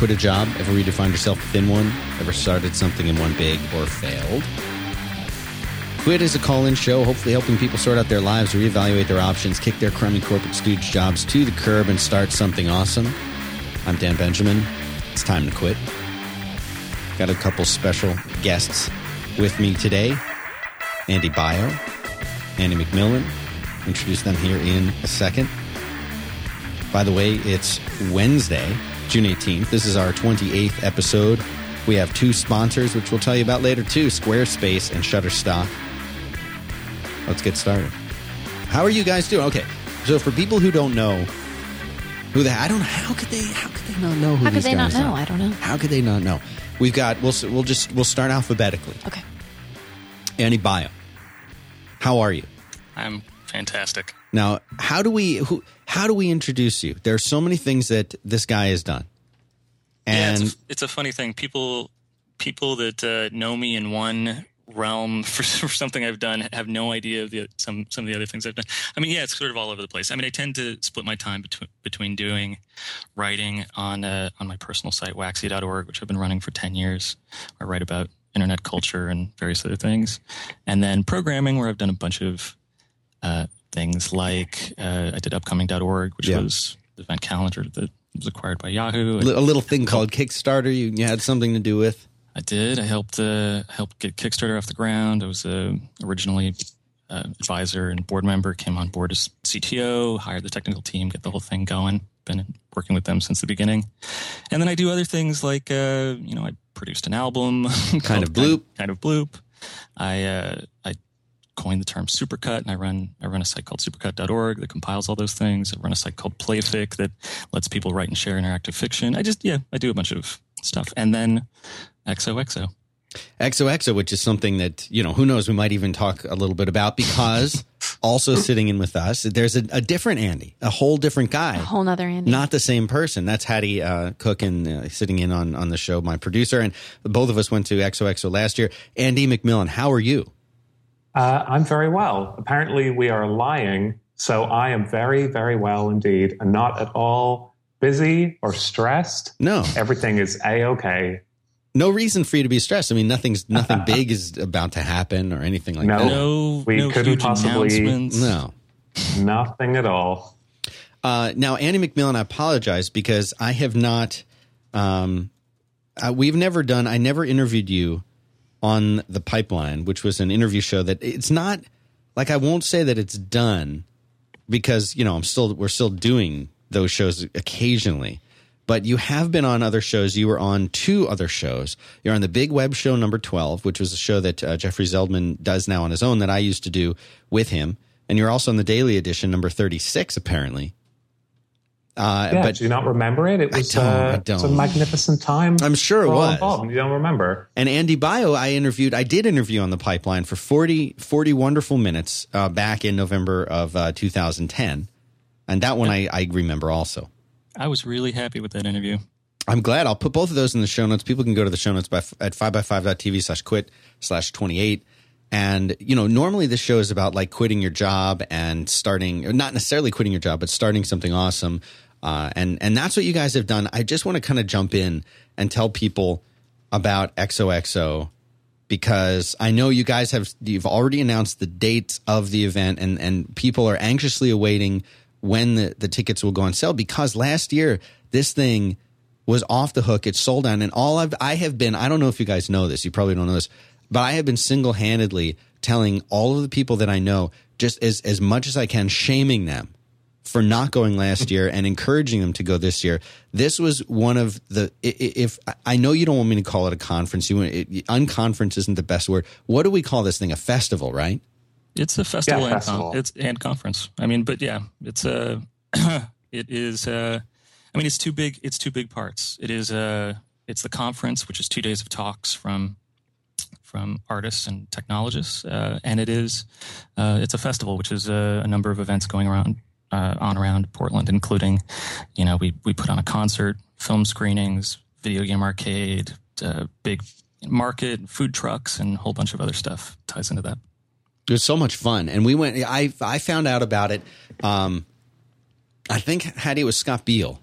Quit a job? Ever redefined yourself within one? Ever started something in one big or failed? Quit is a call in show, hopefully helping people sort out their lives, reevaluate their options, kick their crummy corporate stooge jobs to the curb, and start something awesome. I'm Dan Benjamin. It's time to quit. Got a couple special guests with me today Andy Baio, Andy McMillan. Introduce them here in a second. By the way, it's Wednesday, June 18th. This is our 28th episode. We have two sponsors, which we'll tell you about later, too Squarespace and Shutterstock. Let's get started. How are you guys doing? Okay, so for people who don't know who they, I don't know, how could they, how could they not know who How could these they not guys know? are? I don't know. How could they not know? We've got, we'll, we'll just, we'll start alphabetically. Okay. Andy Baio, how are you? I'm fantastic. Now, how do we who, how do we introduce you? There are so many things that this guy has done, yeah, and it's a, it's a funny thing. People people that uh, know me in one realm for, for something I've done have no idea of the some some of the other things I've done. I mean, yeah, it's sort of all over the place. I mean, I tend to split my time between between doing writing on uh, on my personal site waxy.org, which I've been running for ten years. I write about internet culture and various other things, and then programming, where I've done a bunch of uh, things like uh, I did upcoming.org, which Yeah. was the event calendar that was acquired by Yahoo. a little thing called Kickstarter. You, you had something to do with. I did. I helped uh, helped get Kickstarter off the ground. I was uh, originally uh, advisor and board member. Came on board as CTO, hired the technical team, get the whole thing going. Been working with them since the beginning, and then I do other things like uh, you know I produced an album, Kind of bloop. kind of bloop. I uh, I coined the term supercut, and I run I run a site called supercut.org that compiles all those things. I run a site called Playfic that lets people write and share interactive fiction. I just yeah I do a bunch of stuff, and then XOXO. XOXO, which is something that you know, who knows? We might even talk a little bit about because also sitting in with us, there's a, a different Andy, a whole different guy. A whole nother Andy. not the same person. That's Haddie uh, Cooke and uh, sitting in on on the show, my producer, and both of us went to XOXO last year. Andy McMillan, how are you? Uh, I'm very well. Apparently, we are lying. So I am very, very well indeed, and not at all busy or stressed. No, Everything is a okay. no reason for you to be stressed. I mean, nothing's nothing big is about to happen or anything like No. that. No, We no couldn't huge possibly- announcements. No. Nothing at all. Uh, now, Andy McMillan, I apologize because I have not. Um, uh, we've never done. I never interviewed you on the Pipeline, which was an interview show that it's not like I won't say that it's done because you know I'm still we're still doing those shows occasionally. But you have been on other shows. You were on two other shows. You're on the Big Web Show number 12, which was a show that uh, Jeffrey Zeldman does now on his own that I used to do with him. And you're also on the Daily Edition number 36, apparently. Uh, Yeah, but do you not remember it? It was don't, I uh, don't. it's a magnificent time. I'm sure it was. involved. You don't remember? And Andy Baio, I interviewed, I did interview on the pipeline for 40, 40 wonderful minutes uh, back in November of uh, 2010. And that one I, I remember also. I was really happy with that interview. I'm glad. I'll put both of those in the show notes. People can go to the show notes by, at 5 by 5tv slash quit slash 28. And, you know, normally this show is about like quitting your job and starting, not necessarily quitting your job, but starting something awesome. Uh, and, and that's what you guys have done. I just want to kind of jump in and tell people about XOXO because I know you guys have, you've already announced the dates of the event and, and people are anxiously awaiting when the, the tickets will go on sale because last year this thing was off the hook. It sold out, and all I've I have been. I don't know if you guys know this. You probably don't know this, but I have been single handedly telling all of the people that I know just as as much as I can, shaming them for not going last year and encouraging them to go this year. This was one of the. i- i- If I know you don't want me to call it a conference, you want- it, unconference isn't the best word. What do we call this thing? A festival, right? It's a festival, Yeah, and, festival. Con- it's and conference. I mean, but yeah, it's a. it is. Uh, I mean, it's two big. It's two big parts. It is. Uh, it's the conference, which is two days of talks from from artists and technologists, uh, and it is. Uh, it's a festival, which is a, a number of events going around uh, on around Portland, including, you know, we we put on a concert, film screenings, video game arcade, uh, big market, food trucks, and a whole bunch of other stuff ties into that. It was so much fun, and we went. I I found out about it. Um, I think Haddie was Scott Beale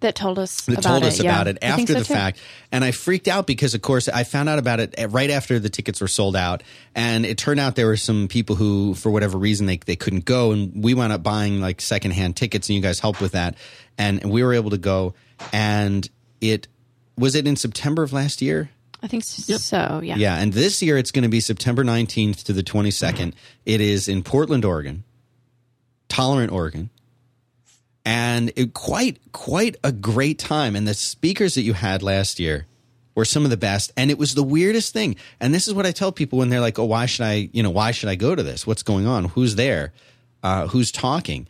that told us that about told it. us yeah. about it after so the too. fact and i freaked out because of course i found out about it right after the tickets were sold out and it turned out there were some people who for whatever reason they, they couldn't go and we wound up buying like secondhand tickets and you guys helped with that and we were able to go and it was it in september of last year I think so. Yeah. yeah and this year it's going to be september 19th to the 22nd It is in portland oregon tolerant oregon and it, quite quite a great time. And the speakers that you had last year were some of the best. And it was the weirdest thing. And this is what I tell people when they're like, "Oh, why should I? You know, why should I go to this? What's going on? Who's there? Uh, who's talking?"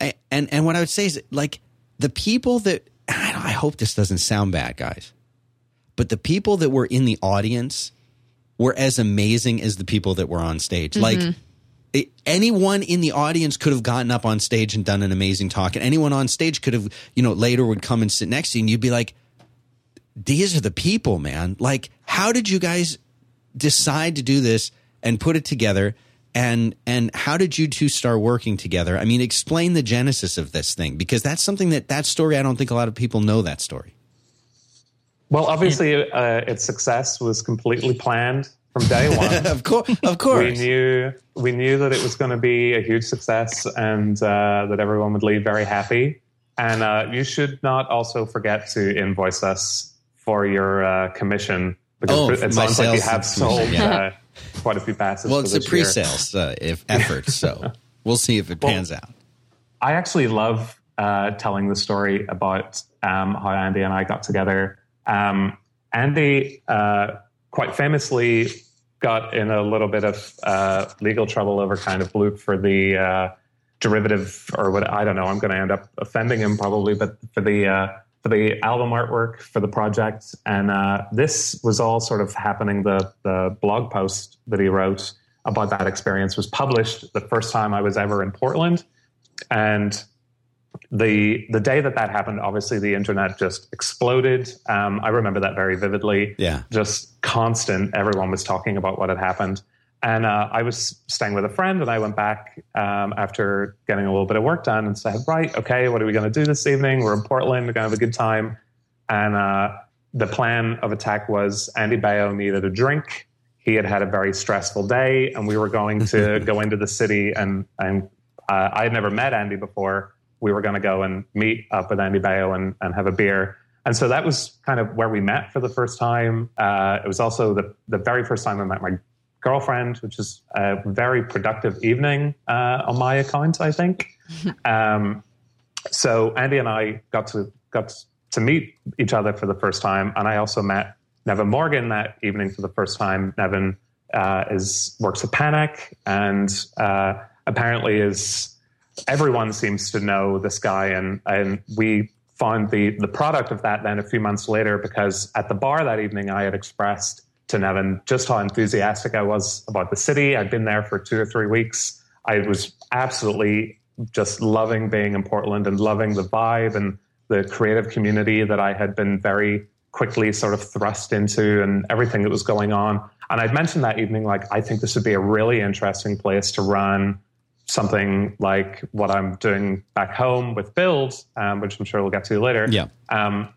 A- And and what I would say is like the people that I, I hope this doesn't sound bad, guys, but the people that were in the audience were as amazing as the people that were on stage. Like it, anyone in the audience could have gotten up on stage and done an amazing talk, and anyone on stage could have, you know, later would come and sit next to you, and you'd be like, "These are the people, man! Like, how did you guys decide to do this and put it together?" And and how did you two start working together? I mean, explain the genesis of this thing because that's something that that story. I don't think a lot of people know that story. Well, obviously, uh, its success was completely planned from day one. of course, of course. we knew we knew that it was going to be a huge success and uh, that everyone would leave very happy. And uh, you should not also forget to invoice us for your uh, commission because Oh, it sounds like you have sold yeah. uh, quite a few passes. Well, for it's a pre-sales uh, if effort, so we'll see if it pans out. I actually love uh, telling the story about um, how Andy and I got together. Um, Andy uh, quite famously got in a little bit of uh, legal trouble over kind of Bloop for the uh, derivative or what I don't know. I'm going to end up offending him probably, but for the uh, for the album artwork for the project, and uh, this was all sort of happening. The the blog post that he wrote about that experience was published the first time I was ever in Portland, and the the day that that happened, obviously the internet just exploded. Um, I remember that very vividly. Yeah. just constant. Everyone was talking about what had happened, and uh, I was staying with a friend, and I went back um, after getting a little bit of work done, and said, "Right, okay, what are we going to do this evening? We're in Portland. We're going to have a good time." And uh, the plan of attack was Andy Baio needed a drink. He had had a very stressful day, and we were going to go into the city. And and uh, I had never met Andy before. We were going to go and meet up with Andy Baio and, and have a beer. And so that was kind of where we met for the first time. Uh, it was also the, the very first time I met my girlfriend, which is a very productive evening uh, on my account, I think. um, so Andy and I got to got to meet each other for the first time, and I also met Neven Mrgan that evening for the first time. Neven uh, is works at Panic, and uh, apparently is everyone seems to know this guy, and and we found the the product of that then a few months later because at the bar that evening I had expressed to Neven just how enthusiastic I was about the city. I'd been there for two or three weeks. I was absolutely just loving being in Portland and loving the vibe and the creative community that I had been very quickly sort of thrust into and everything that was going on. And I'd mentioned that evening, like, I think this would be a really interesting place to run something like what I'm doing back home with Build, um, which I'm sure we'll get to later. Yeah. Um,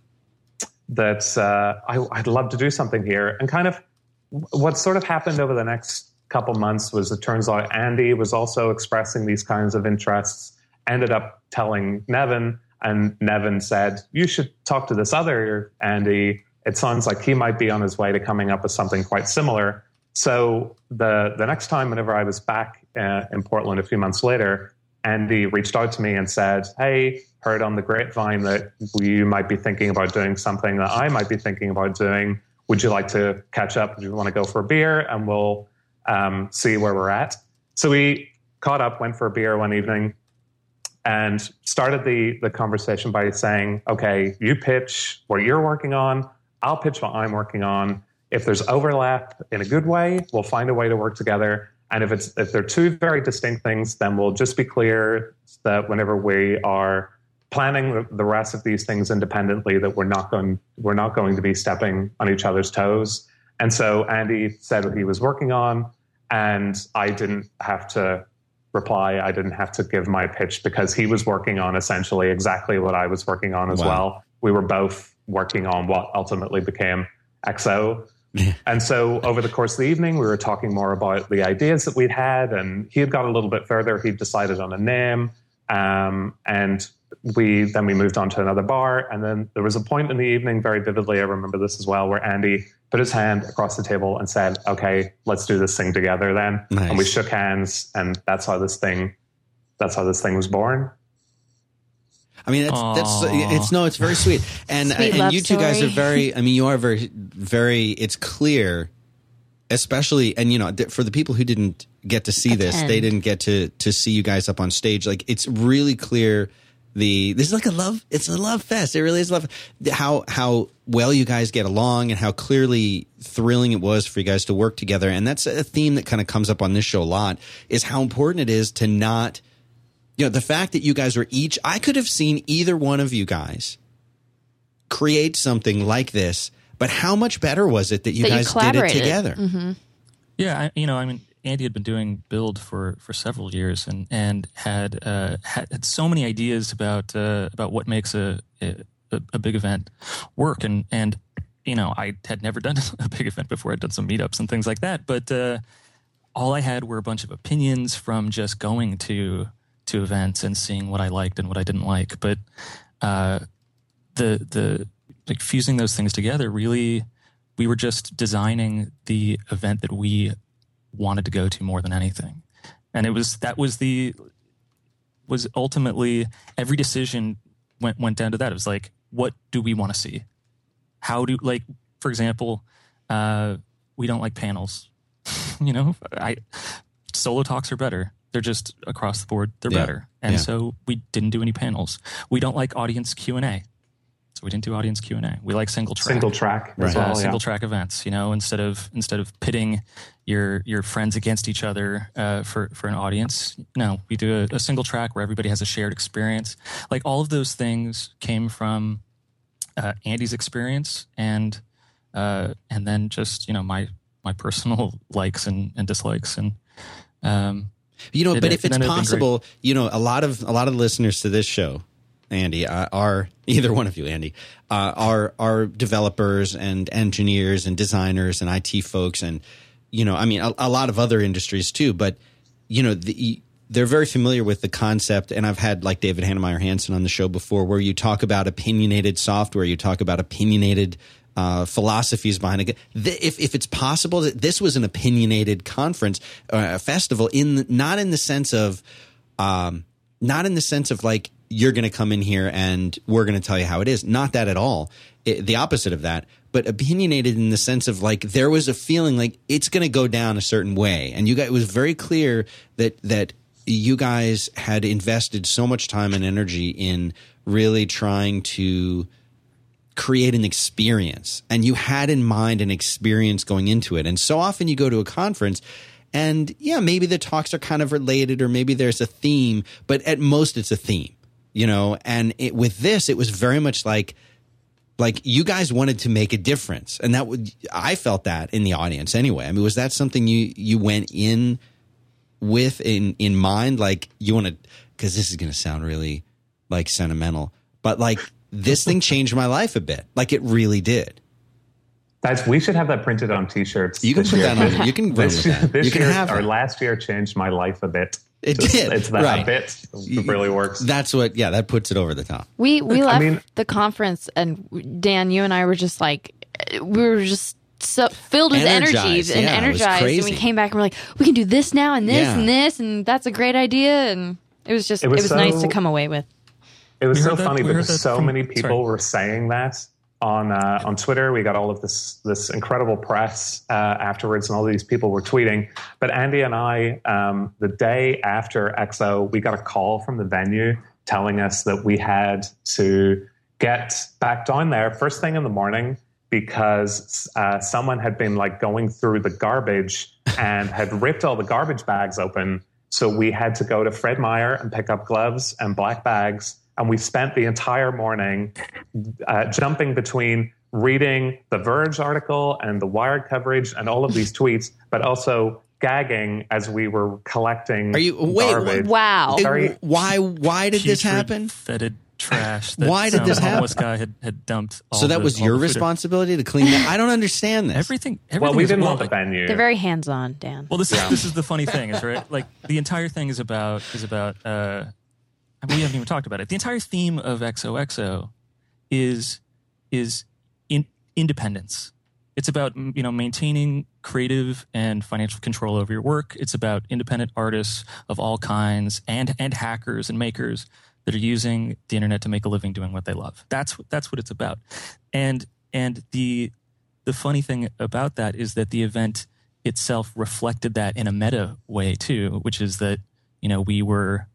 that uh, I, I'd love to do something here. And kind of what sort of happened over the next couple months was it turns out Andy was also expressing these kinds of interests, ended up telling Neven, and Neven said, You should talk to this other Andy. It sounds like he might be on his way to coming up with something quite similar. So the the next time, whenever I was back uh, in Portland a few months later, Andy reached out to me and said, "Hey, heard on the grapevine that you might be thinking about doing something that I might be thinking about doing. Would you like to catch up? Do you want to go for a beer and we'll um, see where we're at?" So we caught up, went for a beer one evening, and started the the conversation by saying, "Okay, you pitch what you're working on. I'll pitch what I'm working on." If there's overlap in a good way, we'll find a way to work together. And if it's if they're two very distinct things, then we'll just be clear that whenever we are planning the, rest of these things independently, that we're not going we're not going to be stepping on each other's toes. And so Andy said what he was working on, and I didn't have to reply. I didn't have to give my pitch because he was working on essentially exactly what I was working on as wow. well. We were both working on what ultimately became XO. and so over the course of the evening, we were talking more about the ideas that we'd had, and he had got a little bit further. He'd decided on a name, um, and we then we moved on to another bar, and then there was a point in the evening, very vividly, I remember this as well, where Andy put his hand across the table and said, "Okay, let's do this thing together." Then, nice. and we shook hands, and that's how this thing, that's how this thing was born. I mean, that's, that's it's no, it's very sweet, and sweet and you two guys are very. I mean, you are very, very. It's clear, especially, and you know, for the people who didn't get to see Attend. this, they didn't get to to see you guys up on stage. Like, it's really clear the this is like a love it's a love fest it really is love how how well you guys get along and how clearly thrilling it was for you guys to work together and that's a theme that kind of comes up on this show a lot is how important it is to not you know the fact that you guys were each i could have seen either one of you guys create something like this but how much better was it that you that guys you did it together? Mm-hmm. yeah I, you know i mean Andy had been doing build for, for several years and and had uh, had, had, so many ideas about uh, about what makes a, a, a big event work. And and you know I had never done a big event before. I'd done some meetups and things like that. But uh, all I had were a bunch of opinions from just going to to events and seeing what I liked and what I didn't like but uh, the the like fusing those things together really we were just designing the event that we wanted to go to more than anything. And it was that was the was ultimately every decision went went down to that. It was like, what do we want to see? How do like for example, uh, we don't like panels. you know, I solo talks are better. They're just across the board. They're yeah. better, and yeah. so we didn't do any panels. We don't like audience Q and A. So we didn't do audience Q and A. We like single track, single track, right. well, uh, single track events. You know, instead of instead of pitting your your friends against each other uh, for for an audience. No, we do a, a, single track where everybody has a shared experience. Like all of those things came from uh, Andy's experience and uh, and then just you know my my personal likes and, and dislikes and. Um, you know, it, but if it's possible, you know, a lot of a lot of listeners to this show Andy, uh, are either one of you, Andy, uh, are are developers and engineers and designers and IT folks, and you know, I mean, a, a lot of other industries too. But you know, the, they're very familiar with the concept, and I've had like David Heinemeier Hansson on the show before, where you talk about opinionated software, you talk about opinionated uh, philosophies behind it. If if it's possible that this was an opinionated conference, uh, festival, in not in the sense of, um, not in the sense of like you're going to come in here and we're going to tell you how it is. Not that at all. It, the opposite of that, but opinionated in the sense of like there was a feeling like it's going to go down a certain way, and you guys it was very clear that that you guys had invested so much time and energy in really trying to create an experience, and you had in mind an experience going into it. And so often you go to a conference and yeah, maybe the talks are kind of related or maybe there's a theme, but at most it's a theme you know? And it, with this it was very much like like you guys wanted to make a difference. And that would i felt that in the audience anyway. I mean was that something you you went in with in in mind? Like you want to because this is going to sound really like sentimental but like this thing changed my life a bit like it really did that's we should have that printed on t-shirts you can put year. that on you can this, this you can year, have our last year changed my life a bit it Just, did. It's that right. bit it really works. That's what. Yeah, that puts it over the top. We we left I mean, the conference, and Dan, you and I were just like, we were just so filled with energized, energy and yeah, energized, and we came back and we're like, we can do this now and this yeah. and this, and that's a great idea, and it was just it was, it was so, nice to come away with. It was so that, funny because so from, many people sorry. were saying that on uh, on Twitter. We got all of this this incredible press uh, afterwards, and all these people were tweeting. But Andy and I, um, the day after EXO, we got a call from the venue telling us that we had to get back down there first thing in the morning because uh, someone had been like going through the garbage and had ripped all the garbage bags open. So we had to go to Fred Meyer and pick up gloves and black bags and we spent the entire morning uh, jumping between reading the Verge article and the Wired coverage and all of these tweets, but also gagging as we were collecting. Are you wait? Garbage. Wow. It, why? Why did this happen? Fetid trash. why did this happen? Homeless guy had, had dumped. so that the, was your responsibility to clean that. I don't understand this. Everything. everything well, we didn't well, want the venue. They're very hands on, Dan. Well, this yeah. is this is the funny thing, is right. Like the entire thing is about is about. uh Mean, we haven't even talked about it. The entire theme of XOXO is is in, independence. It's about you know maintaining creative and financial control over your work. It's about independent artists of all kinds and and hackers and makers that are using the internet to make a living doing what they love. That's that's what it's about. And and the the funny thing about that is that the event itself reflected that in a meta way too, which is that you know we were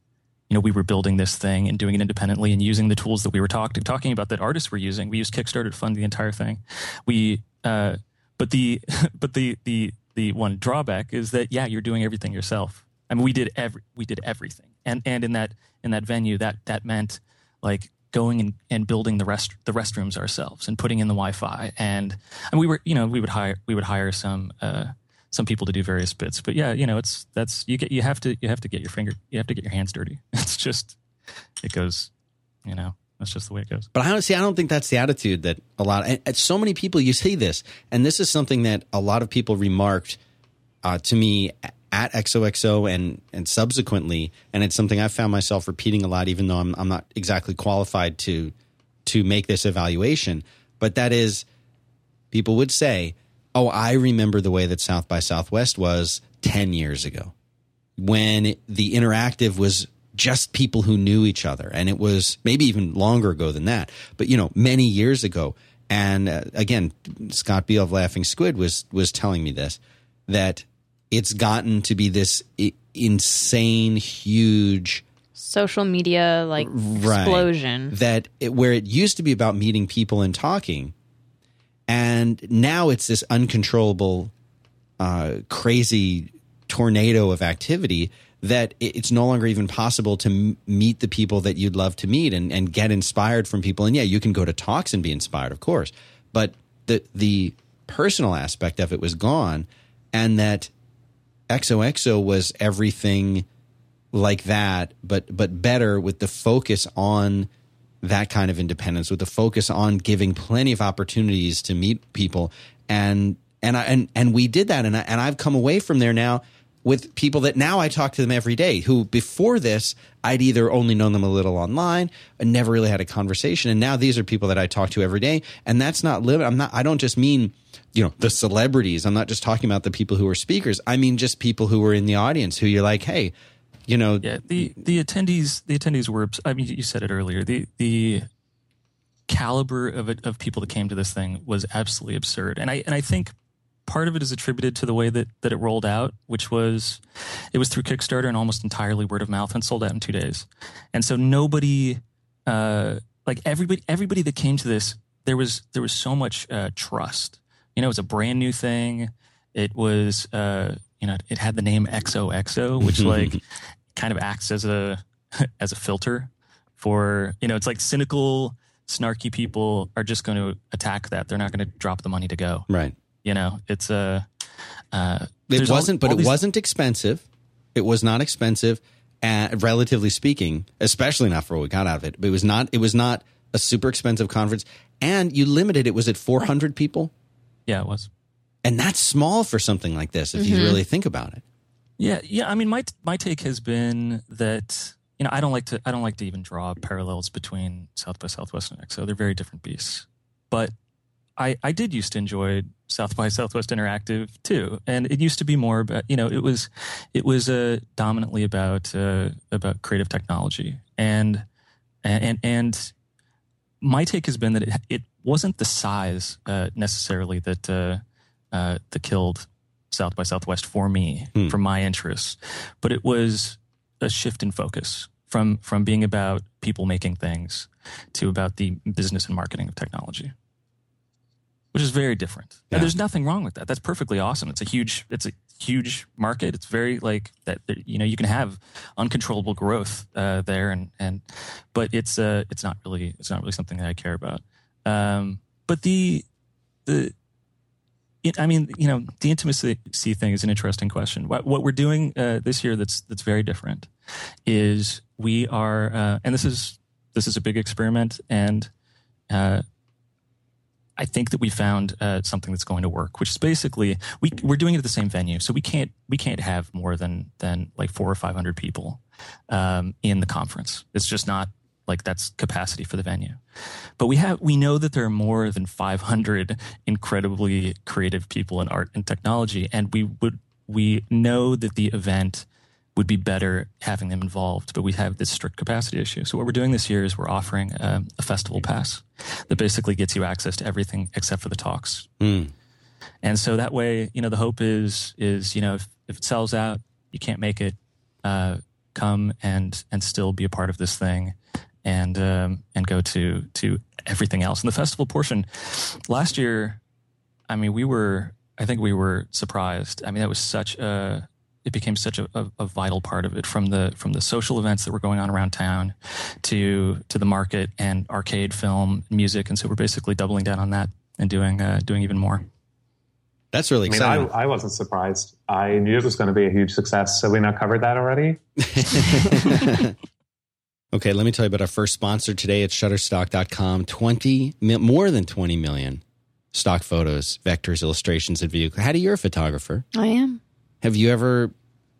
you know we were building this thing and doing it independently and using the tools that we were talk- talking about that artists were using. We used Kickstarter to fund the entire thing. We uh, but the but the the the one drawback is that yeah, you're doing everything yourself. I mean, we did every we did everything, and and in that in that venue, that that meant like going and, and building the rest the restrooms ourselves and putting in the Wi-Fi, and and we were you know we would hire we would hire some. Uh, some people to do various bits, but yeah, you know, it's that's you get you have to you have to get your finger you have to get your hands dirty. It's just it goes, you know. That's just the way it goes. But I don't. I don't think that's the attitude that a lot. And, and so many people you see this, and this is something that a lot of people remarked uh, to me at XOXO and and subsequently, and it's something I've found myself repeating a lot, even though I'm I'm not exactly qualified to to make this evaluation. But that is, people would say, "Oh, I remember the way that South by Southwest was ten years ago, when the interactive was just people who knew each other. And it was maybe even longer ago than that, but you know, many years ago. And uh, again, Scott Beale of Laughing Squid was was telling me this that it's gotten to be this I- insane, huge social media like right, explosion that it, where it used to be about meeting people and talking, and now it's this uncontrollable, uh, crazy tornado of activity that it's no longer even possible to meet the people that you'd love to meet and, and get inspired from people. And yeah, you can go to talks and be inspired, of course, but the the personal aspect of it was gone, and that XOXO was everything like that, but but better with the focus on that kind of independence, with the focus on giving plenty of opportunities to meet people, and and I, and and we did that, and I, and I've come away from there now with people that now I talk to them every day who before this I'd either only known them a little online and never really had a conversation. And now these are people that I talk to every day. And that's not living I'm not I don't just mean you know the celebrities. I'm not just talking about the people who are speakers. I mean just people who were in the audience who you're like hey you know yeah the the attendees the attendees were I mean you said it earlier the the caliber of it, of people that came to this thing was absolutely absurd and I and I think part of it is attributed to the way that, that it rolled out, which was it was through Kickstarter and almost entirely word of mouth and sold out in two days. And so nobody, uh, like everybody, everybody that came to this, there was there was so much uh, trust. You know, it was a brand new thing. It was, uh, you know, it had the name XOXO, which like kind of acts as a as a filter for you know, it's like cynical snarky people are just going to attack that. They're not going to drop the money to go. Right. You know, it's a. Uh, it wasn't, all, but all it these... wasn't expensive. It was not expensive, and relatively speaking, especially not for what we got out of it. But it was not. It was not a super expensive conference, and you limited it. Was it four hundred people? Yeah, it was. And that's small for something like this, if mm-hmm. you really think about it. Yeah, yeah. I mean, my my take has been that you know I don't like to I don't like to even draw parallels between South by Southwest and XO. They're very different beasts. But I, I did used to enjoy South by Southwest Interactive too, and it used to be more about you know it was it was uh, dominantly about uh, about creative technology and and and my take has been that it, it wasn't the size uh, necessarily that uh, uh, that killed South by Southwest for me hmm. for my interests, but it was a shift in focus from from being about people making things to about the business and marketing of technology which is very different. Yeah. And there's nothing wrong with that. That's perfectly awesome. It's a huge, it's a huge market. It's very like that. You know, you can have uncontrollable growth uh, there, and and but it's uh it's not really it's not really something that I care about. Um, but the the it, I mean, you know, the intimacy thing is an interesting question. What, what we're doing uh, this year that's that's very different is we are, uh, and this is this is a big experiment, and uh, I think that we found uh, something that's going to work, which is basically we we're doing it at the same venue, so we can't we can't have more than than like four or five hundred people um, in the conference. It's just not like that's capacity for the venue. But we have we know that there are more than 500 incredibly creative people in art and technology and we would we know that the event would be better having them involved, but we have this strict capacity issue. So what we're doing this year is we're offering a, a festival pass that basically gets you access to everything except for the talks. Mm. And so that way, you know, the hope is is you know if, if it sells out, you can't make it. Uh, come and and still be a part of this thing and um, and go to to everything else. And the festival portion last year, I mean, we were I think we were surprised. I mean, that was such a it became such a, a, a, vital part of it from the from the social events that were going on around town to to the market and arcade film music and so we're basically doubling down on that and doing uh, doing even more that's really exciting. I, mean, I, I, wasn't surprised. I knew it was going to be a huge success. So we not covered that already. Okay, let me tell you about our first sponsor today at Shutterstock.com. 20, more than 20 million stock photos, vectors, illustrations, and video. How do you're a photographer? I am. Have you ever,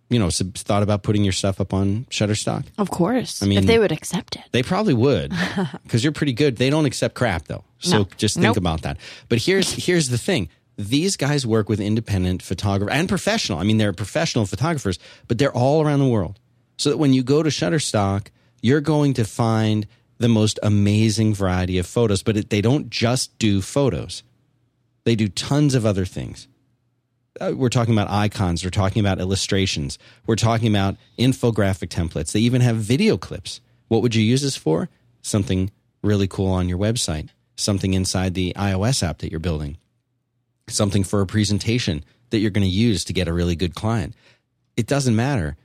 you know, thought about putting your stuff up on Shutterstock? Of course. I mean, if they would accept it. They probably would because you're pretty good. They don't accept crap though. So no. just think nope. about that. But here's, here's the thing. These guys work with independent photographers and professional. I mean, they're professional photographers, but they're all around the world. So that when you go to Shutterstock, you're going to find the most amazing variety of photos. But it, they don't just do photos, they do tons of other things. Uh, we're talking about icons, we're talking about illustrations, we're talking about infographic templates. They even have video clips. What would you use this for? Something really cool on your website, something inside the iOS app that you're building, something for a presentation that you're going to use to get a really good client. It doesn't matter.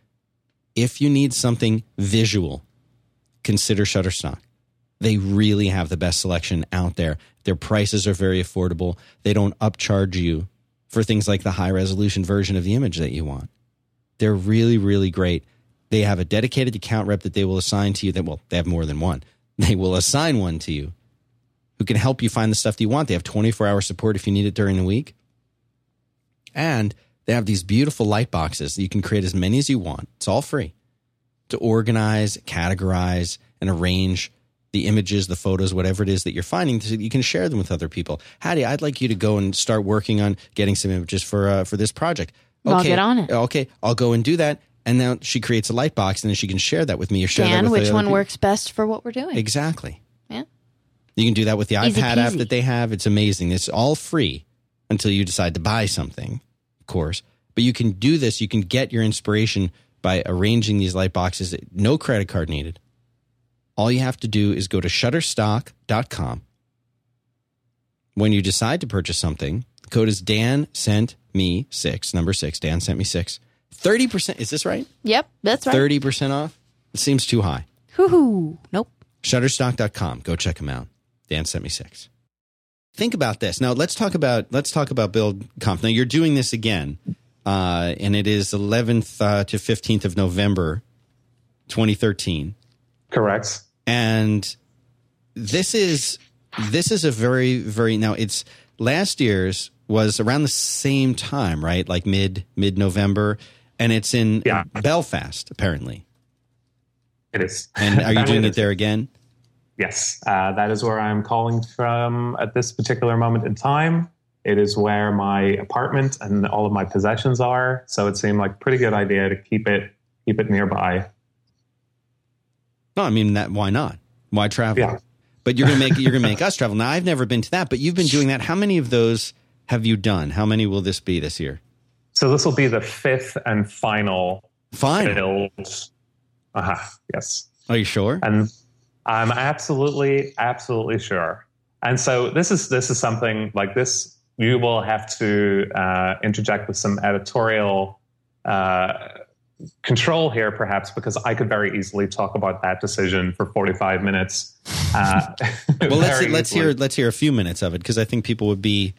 If you need something visual, consider Shutterstock. They really have the best selection out there. Their prices are very affordable. They don't upcharge you for things like the high resolution version of the image that you want. They're really, really great. They have a dedicated account rep that they will assign to you that, well, they have more than one. They will assign one to you who can help you find the stuff that you want. They have 24 hour support if you need it during the week. And they have these beautiful light boxes that you can create as many as you want. It's all free to organize, categorize, and arrange the images, the photos, whatever it is that you're finding, so you can share them with other people. Haddie, I'd like you to go and start working on getting some images for uh, for this project. Okay, I'll get on it. Okay, I'll go and do that. And now she creates a light box, and then she can share that with me or share Dan, that with which one works best for what we're doing. Exactly. Yeah. You can do that with the Easy iPad peasy. app that they have. It's amazing. It's all free until you decide to buy something, of course. But you can do this. You can get your inspiration by arranging these light boxes. No credit card needed. All you have to do is go to shutterstock.com. When you decide to purchase something, the code is Dan sent me six, number six. Dan sent me six. 30%. Is this right? Yep, that's right. 30% off? It seems too high. Hoo hoo, Nope. Shutterstock.com. Go check them out. Dan sent me six. Think about this. Now let's talk about let's talk about Build Conf. Now you're doing this again uh, and it is 11th uh, to 15th of November, 2013. Correct. And this is this is a very very now it's last year's was around the same time, right? Like mid mid November, and it's in yeah. Belfast apparently. It is. And are you doing it, it there again? Yes, uh, that is where I'm calling from at this particular moment in time. It is where my apartment and all of my possessions are. So it seemed like a pretty good idea to keep it keep it nearby. No, I mean that. Why not? Why travel? Yeah. But you're gonna make you're gonna make us travel. Now I've never been to that, but you've been doing that. How many of those have you done? How many will this be this year? So this will be the fifth and final. Final. Uh huh. Yes. Are you sure? And I'm absolutely, absolutely sure. And so this is this is something like this you will have to uh, interject with some editorial uh, control here, perhaps, because I could very easily talk about that decision for 45 minutes. Uh, well, let's let's hear let's hear a few minutes of it because I think people would be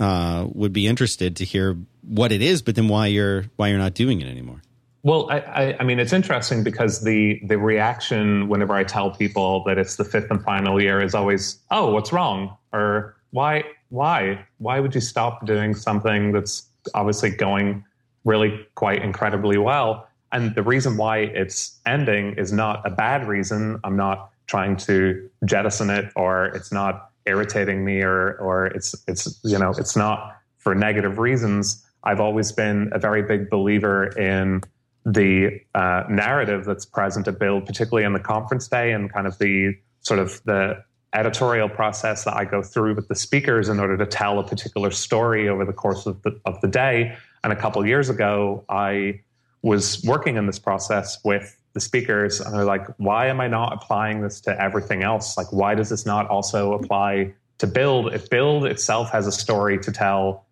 uh, would be interested to hear what it is, but then why you're why you're not doing it anymore. Well, I, I, I, mean, it's interesting because the the reaction whenever I tell people that it's the fifth and final year is always, "Oh, what's wrong?" or "Why? Why? Why would you stop doing something that's obviously going really quite incredibly well?" And the reason why it's ending is not a bad reason. I'm not trying to jettison it, or it's not irritating me, or or it's it's you know it's not for negative reasons. I've always been a very big believer in the uh, narrative that's present at Build, particularly in the conference day and kind of the sort of the editorial process that I go through with the speakers in order to tell a particular story over the course of the, of the day. And a couple years ago, I was working in this process with the speakers and they're like, why am I not applying this to everything else? Like, why does this not also apply to Build? If Build itself has a story to tell,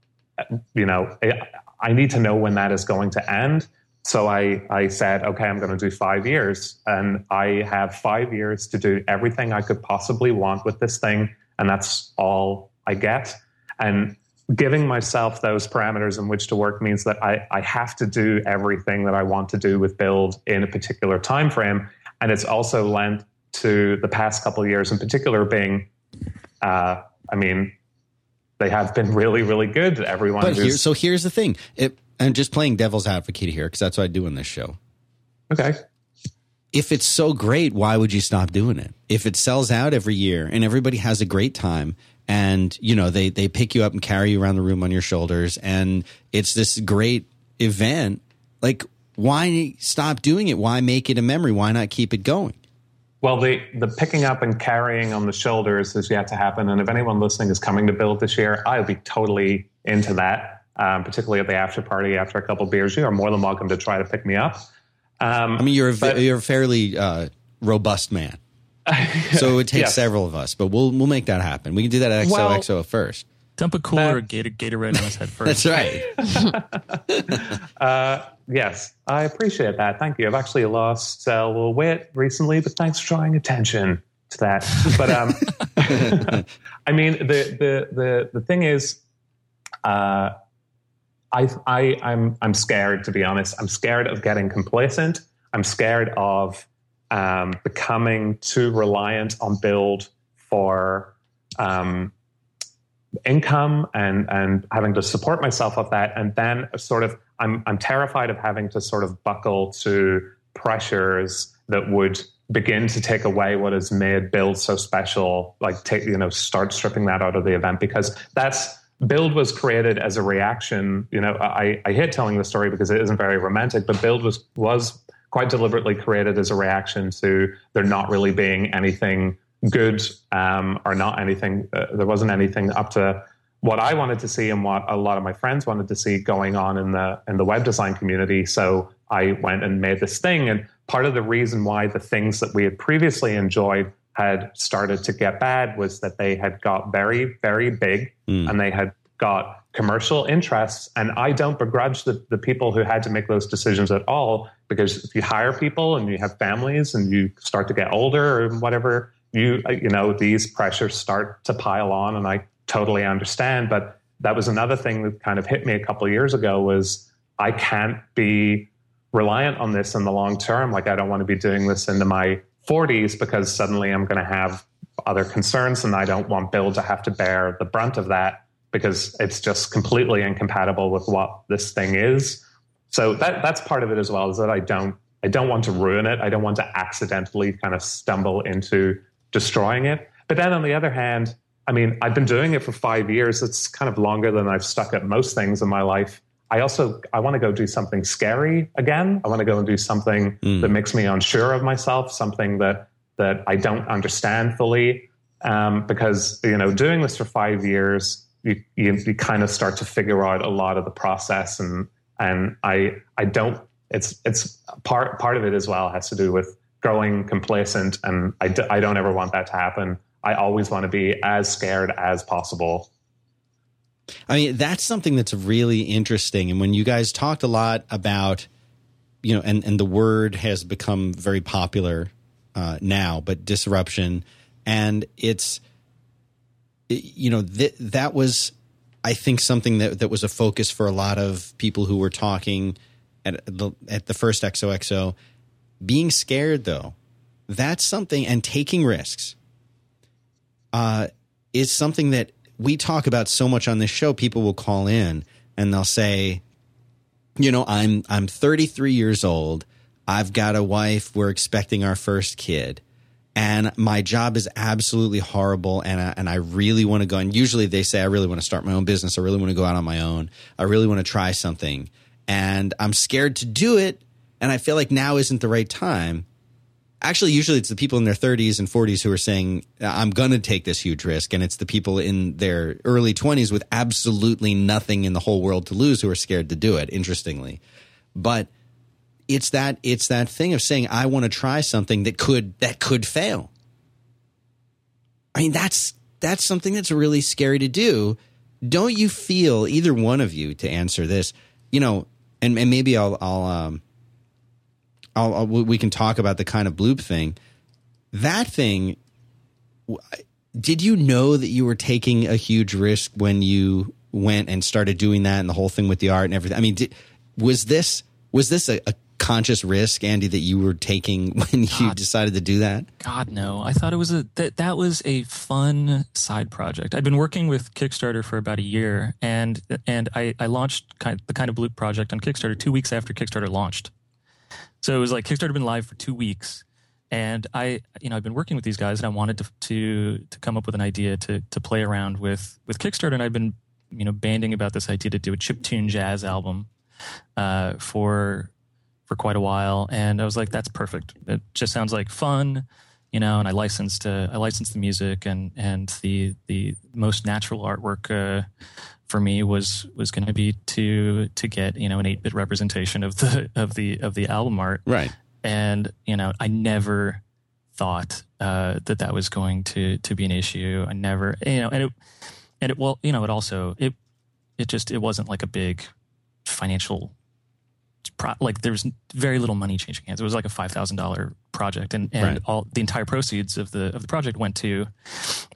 you know, I need to know when that is going to end so I, I said, okay, I'm going to do five years. And I have five years to do everything I could possibly want with this thing. And that's all I get. And giving myself those parameters in which to work means that I, I have to do everything that I want to do with build in a particular time frame. And it's also lent to the past couple of years in particular being, uh, I mean, they have been really, really good. Everyone. But here, so here's the thing: it, and just playing devil's advocate here because that's what I do in this show. Okay. If it's so great, why would you stop doing it? If it sells out every year and everybody has a great time and you know they they pick you up and carry you around the room on your shoulders and it's this great event, like why stop doing it? Why make it a memory? Why not keep it going? Well, the, the picking up and carrying on the shoulders is yet to happen. And if anyone listening is coming to build this year, I'll be totally into that um, particularly at the after party after a couple beers, you are more than welcome to try to pick me up. Um, I mean, you're a, but, you're a fairly uh, robust man, so it would take yes. several of us, but we'll we'll make that happen. We can do that at XOXO well, first. Dump a cooler that, Gator Gatorade on his head first. That's right. uh, yes, I appreciate that. Thank you. I've actually lost uh, a little weight recently, but thanks for drawing attention to that. But um, I mean, the the the the thing is, uh, I, I, I'm, I'm scared to be honest. I'm scared of getting complacent. I'm scared of um, becoming too reliant on build for um, income and and having to support myself of that, and then sort of I'm I'm terrified of having to sort of buckle to pressures that would begin to take away what has made build so special. Like take you know start stripping that out of the event because that's Build was created as a reaction. You know, I, I hate telling the story because it isn't very romantic, but Build was was quite deliberately created as a reaction to there not really being anything good um, or not anything. Uh, there wasn't anything up to what I wanted to see and what a lot of my friends wanted to see going on in the in the web design community. So I went and made this thing. And part of the reason why the things that we had previously enjoyed had started to get bad was that they had got very, very big mm. and they had got commercial interests. And I don't begrudge the, the people who had to make those decisions at all, because if you hire people and you have families and you start to get older or whatever, you, you know, these pressures start to pile on. And I totally understand. But that was another thing that kind of hit me a couple of years ago was I can't be reliant on this in the long term. Like I don't want to be doing this into my 40s because suddenly I'm going to have other concerns and I don't want Build to have to bear the brunt of that because it's just completely incompatible with what this thing is. So that that's part of it as well is that I don't I don't want to ruin it. I don't want to accidentally kind of stumble into destroying it. But then on the other hand, I mean, I've been doing it for 5 years. It's kind of longer than I've stuck at most things in my life. I also I want to go do something scary again. I want to go and do something mm. that makes me unsure of myself, something that that I don't understand fully. Um, because you know, doing this for five years, you, you, you kind of start to figure out a lot of the process, and and I I don't. It's it's part part of it as well has to do with growing complacent, and I d- I don't ever want that to happen. I always want to be as scared as possible I mean, that's something that's really interesting. And when you guys talked a lot about, you know, and, and the word has become very popular uh, now, but disruption, and it's, you know, th- that was I think something that that was a focus for a lot of people who were talking at the at the first XOXO. Being scared though, that's something, and taking risks, uh, is something that we talk about so much on this show. People will call in and they'll say, you know, I'm I'm 33 years old. I've got a wife. We're expecting our first kid. And my job is absolutely horrible, and I, and I really want to go. And usually they say I really want to start my own business. I really want to go out on my own. I really want to try something, and I'm scared to do it. And I feel like now isn't the right time actually usually it's the people in their 30s and 40s who are saying i'm going to take this huge risk. And it's the people in their early 20s with absolutely nothing in the whole world to lose who are scared to do it interestingly. But it's that it's that thing of saying i want to try something that could that could fail. I mean that's that's something that's really scary to do. Don't you feel either one of you to answer this you know and, and maybe i'll i'll um I'll, I'll, we can talk about the kind of bloop thing. That thing, did you know that you were taking a huge risk when you went and started doing that and the whole thing with the art and everything? I mean, did, was this was this a, a, conscious risk, Andy, that you were taking when you God, decided to do that? God, no. I thought it was a that that was a fun side project. I'd been working with Kickstarter for about a year, and and I, I launched kind of, the kind of bloop project on Kickstarter two weeks after Kickstarter launched. So it was like Kickstarter had been live for two weeks, and I, you know, I've been working with these guys, and I wanted to to to come up with an idea to to play around with with Kickstarter, and I've been, you know, banding about this idea to do a chip tune jazz album uh, for for quite a while, and I was like, that's perfect. It just sounds like fun you know, and I licensed uh, I licensed the music and and the the most natural artwork uh, for me was was going to be to to get you know an eight bit representation of the of the of the album art, right? And you know, I never thought uh, that that was going to to be an issue. I never, you know, and it and it well, you know, it also it it just it wasn't like a big financial pro- like there was very little money changing hands. It was like a five thousand dollar project, and and right. all the entire proceeds of the of the project went to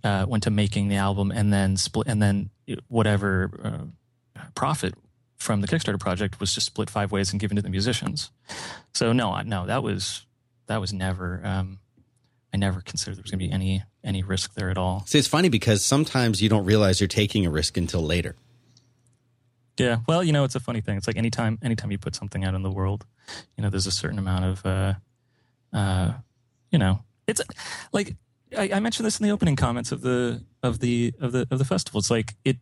uh, went to making the album, and then split, and then whatever uh, profit from the Kickstarter project was just split five ways and given to the musicians. So no, no, that was that was never. Um, I never considered there was going to be any any risk there at all. See, it's funny because sometimes you don't realize you're taking a risk until later. Yeah, well, you know, it's a funny thing. It's like anytime anytime you put something out in the world, you know, there's a certain amount of, uh, uh, you know, it's like I, I mentioned this in the opening comments of the of the of the of the festival. It's like it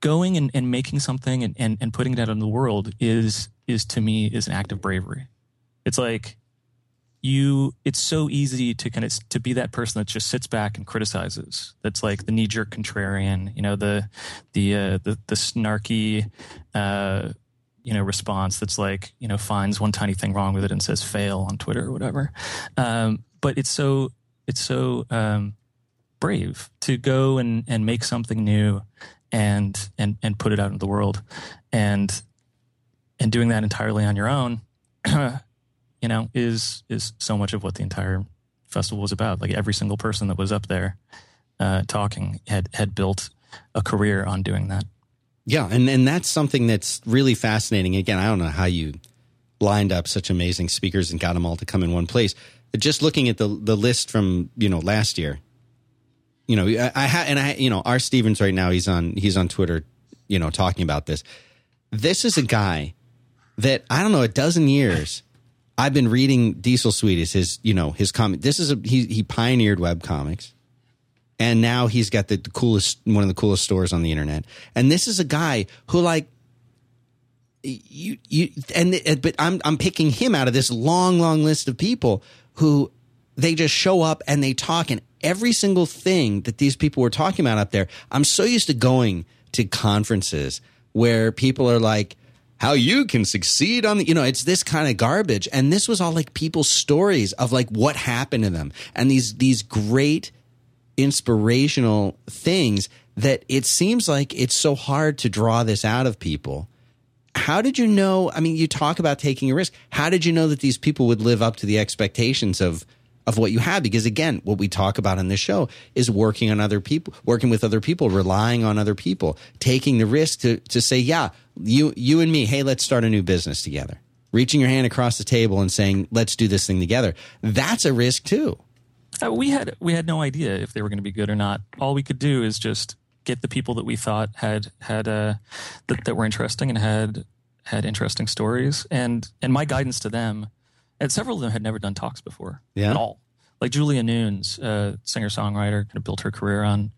going and, and making something and, and, and putting it out in the world is is to me is an act of bravery. It's like you it's so easy to kind of to be that person that just sits back and criticizes. That's like the knee-jerk contrarian you know the the uh, the, the snarky uh, you know response that's like you know finds one tiny thing wrong with it and says fail on twitter or whatever. Um, but it's so it's so um, brave to go and and make something new and and and put it out into the world. And and doing that entirely on your own you know, is is so much of what the entire festival was about. Like every single person that was up there uh, talking had had built a career on doing that. Yeah, and and that's something that's really fascinating. Again, I don't know how you lined up such amazing speakers and got them all to come in one place. Just looking at the the list from you know last year, you know, I, I ha, and I you know, R. Stevens right now he's on he's on Twitter, you know, talking about this. This is a guy that I don't know a dozen years I've been reading Diesel Sweeties, his you know his comic. This is a he he pioneered web comics, and now he's got the, the coolest one of the coolest stores on the internet. And this is a guy who like you you and but I'm I'm picking him out of this long long list of people who they just show up and they talk and every single thing that these people were talking about up there. I'm so used to going to conferences where people are like how you can succeed on the you know it's this kind of garbage. And this was all like people's stories of like what happened to them. And these these great inspirational things that it seems like it's so hard to draw this out of people. How did you know i mean you talk about taking a risk. How did you know that these people would live up to the expectations of of what you have. Because again what we talk about in this show is working on other people working with other people relying on other people taking the risk to to say yeah you you and me hey let's start a new business together. Reaching your hand across the table and saying let's do this thing together. That's a risk too. Uh, we had we had no idea if they were going to be good or not. All we could do is just get the people that we thought had had uh, that, that were interesting and had had interesting stories. And and my guidance to them and several of them had never done talks before yeah. at all. Like Julia Nunes, uh, singer songwriter, kind of built her career on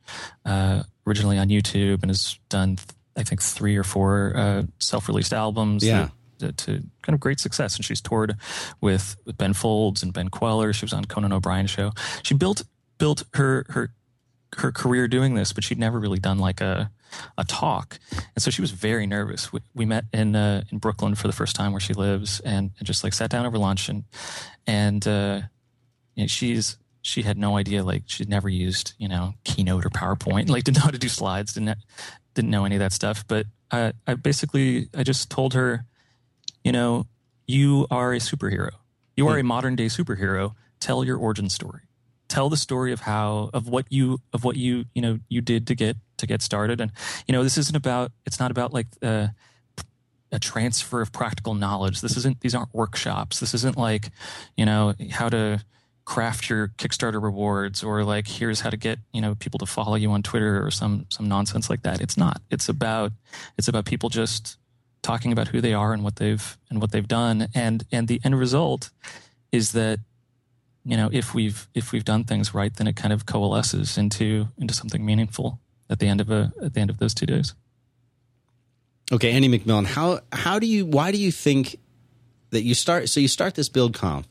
uh, originally on YouTube and has done I think three or four uh, self released albums. Yeah. To, to, kind of great success, and she's toured with, with Ben Folds and Ben Kweller. She was on Conan O'Brien show. She built built her her her career doing this, but she'd never really done like a a talk, and so she was very nervous. We, we met in uh, in Brooklyn for the first time where she lives, and, and just like sat down over lunch, and and uh, you know, she's she had no idea like she'd never used you know Keynote or PowerPoint, like didn't know how to do slides, didn't didn't know any of that stuff. But I, I basically I just told her, you know, you are a superhero. You are a modern day superhero. Tell your origin story tell the story of how of what you of what you you know you did to get to get started. And you know this isn't about it's not about like uh, a transfer of practical knowledge. This isn't these aren't workshops. This isn't like you know how to craft your kickstarter rewards or like here's how to get you know people to follow you on twitter or some some nonsense like that. It's not. It's about it's about people just talking about who they are and what they've and what they've done. And and the end result is that you know, if we've if we've done things right, then it kind of coalesces into into something meaningful at the end of a at the end of those two days. Okay, Andy McMillan, how how do you why do you think that you start so you start this build conf?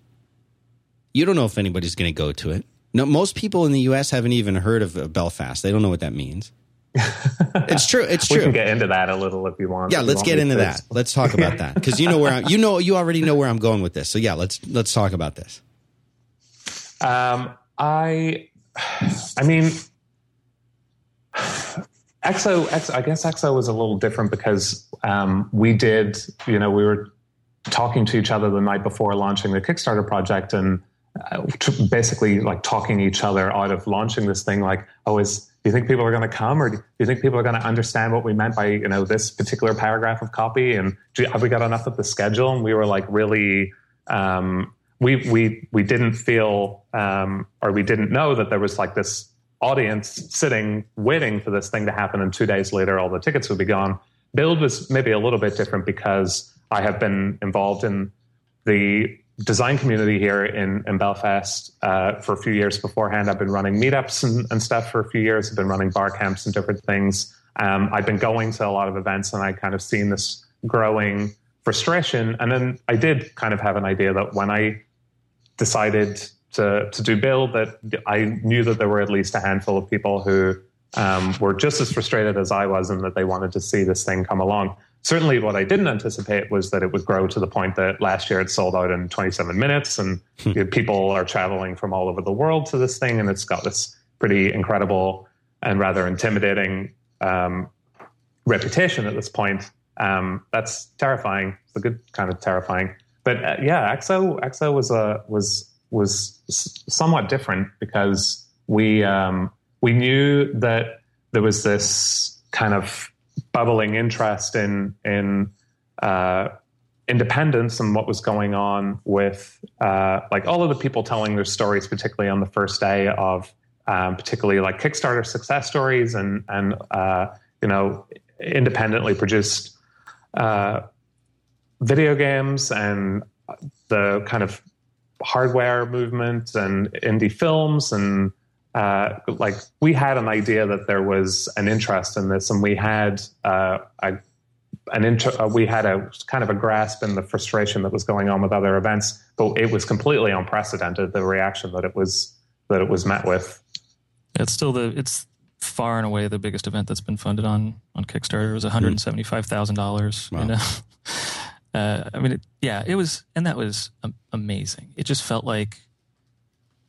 You don't know if anybody's going to go to it. No, most people in the U.S. haven't even heard of Belfast. They don't know what that means. it's true. It's true. We can get into that a little if you want. Yeah, let's want get into that. Let's talk about that because you know where I'm, you know you already know where I'm going with this. So yeah, let's let's talk about this. Um, I, I mean, XOXO, XOXO, I guess XOXO was a little different because um, we did, you know, we were talking to each other the night before launching the Kickstarter project and uh, basically like talking each other out of launching this thing. Like, oh, is do you think people are going to come, or do you think people are going to understand what we meant by you know this particular paragraph of copy? And do, have we got enough of the schedule? And we were like really um, we we we didn't feel um, or we didn't know that there was like this audience sitting waiting for this thing to happen and two days later all the tickets would be gone. Build was maybe a little bit different because i have been involved in the design community here in, in belfast uh, for a few years beforehand. I've been running meetups and, and, stuff for a few years. I've been running bar camps and different things. Um, i've been going to a lot of events and i kind of seen this growing frustration. And then i did kind of have an idea that when i decided to to do build that I knew that there were at least a handful of people who um, were just as frustrated as I was and that they wanted to see this thing come along. Certainly, what I didn't anticipate was that it would grow to the point that last year it sold out in 27 minutes, and hmm. people are traveling from all over the world to this thing, and it's got this pretty incredible and rather intimidating um, reputation at this point. Um, that's terrifying. It's a good kind of terrifying but uh, yeah, XOXO XOXO was a was was somewhat different because we um, we knew that there was this kind of bubbling interest in in uh, independence and what was going on with uh, like all of the people telling their stories, particularly on the first day of um, particularly like Kickstarter success stories and and uh, you know independently produced uh, video games and the kind of hardware movement and indie films and uh, like we had an idea that there was an interest in this and we had uh, a, an inter- uh, we had a kind of a grasp in the frustration that was going on with other events but it was completely unprecedented the reaction that it was that it was met with. It's still the it's far and away the biggest event that's been funded on on kickstarter. It was $175000 wow. you know uh, I mean, it, yeah, it was, and that was amazing. It just felt like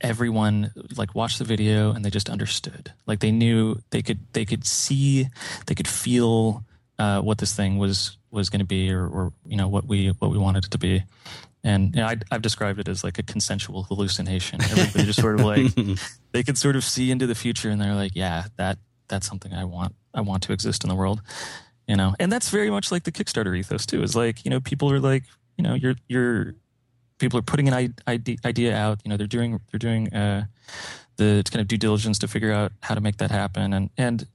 everyone like watched the video and they just understood. Like they knew they could they could see they could feel uh, what this thing was was going to be, or, or you know what we what we wanted it to be. and you know, I, have described it as like a consensual hallucination. Everybody just sort of like they could sort of see into the future, and they're like, "Yeah, that that's something I want. I want to exist in the world." You know, and that's very much like the Kickstarter ethos too. Is like you know, people are like, you know, you're you're people are putting an idea out. You know, they're doing they're doing uh, the kind of due diligence to figure out how to make that happen, and and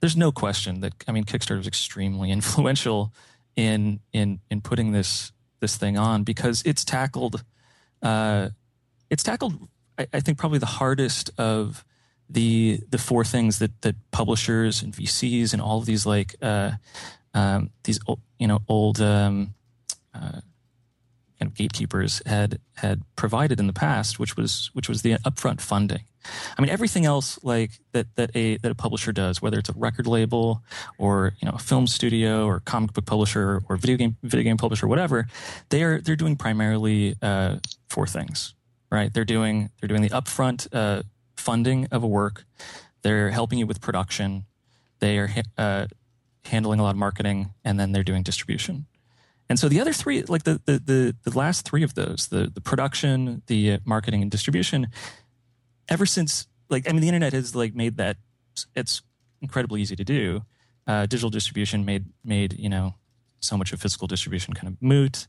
there's no question that I mean, Kickstarter is extremely influential in in in putting this this thing on because it's tackled uh, it's tackled I, I, think probably the hardest of the the four things that that publishers and VCs and all of these like uh, um, these you know old um, uh, kind of gatekeepers had had provided in the past, which was which was the upfront funding. I mean, everything else like that that a that a publisher does, whether it's a record label or you know a film studio or comic book publisher or video game video game publisher, whatever, they are they're doing primarily uh, four things, right? They're doing they're doing the upfront uh, funding of a work. They're helping you with production. They are uh, handling a lot of marketing, and then they're doing distribution. And so the other three, like the the the, the last three of those, the the production, the uh, marketing, and distribution, ever since like I mean the internet has like made that it's incredibly easy to do. Uh, digital distribution made made you know so much of physical distribution kind of moot.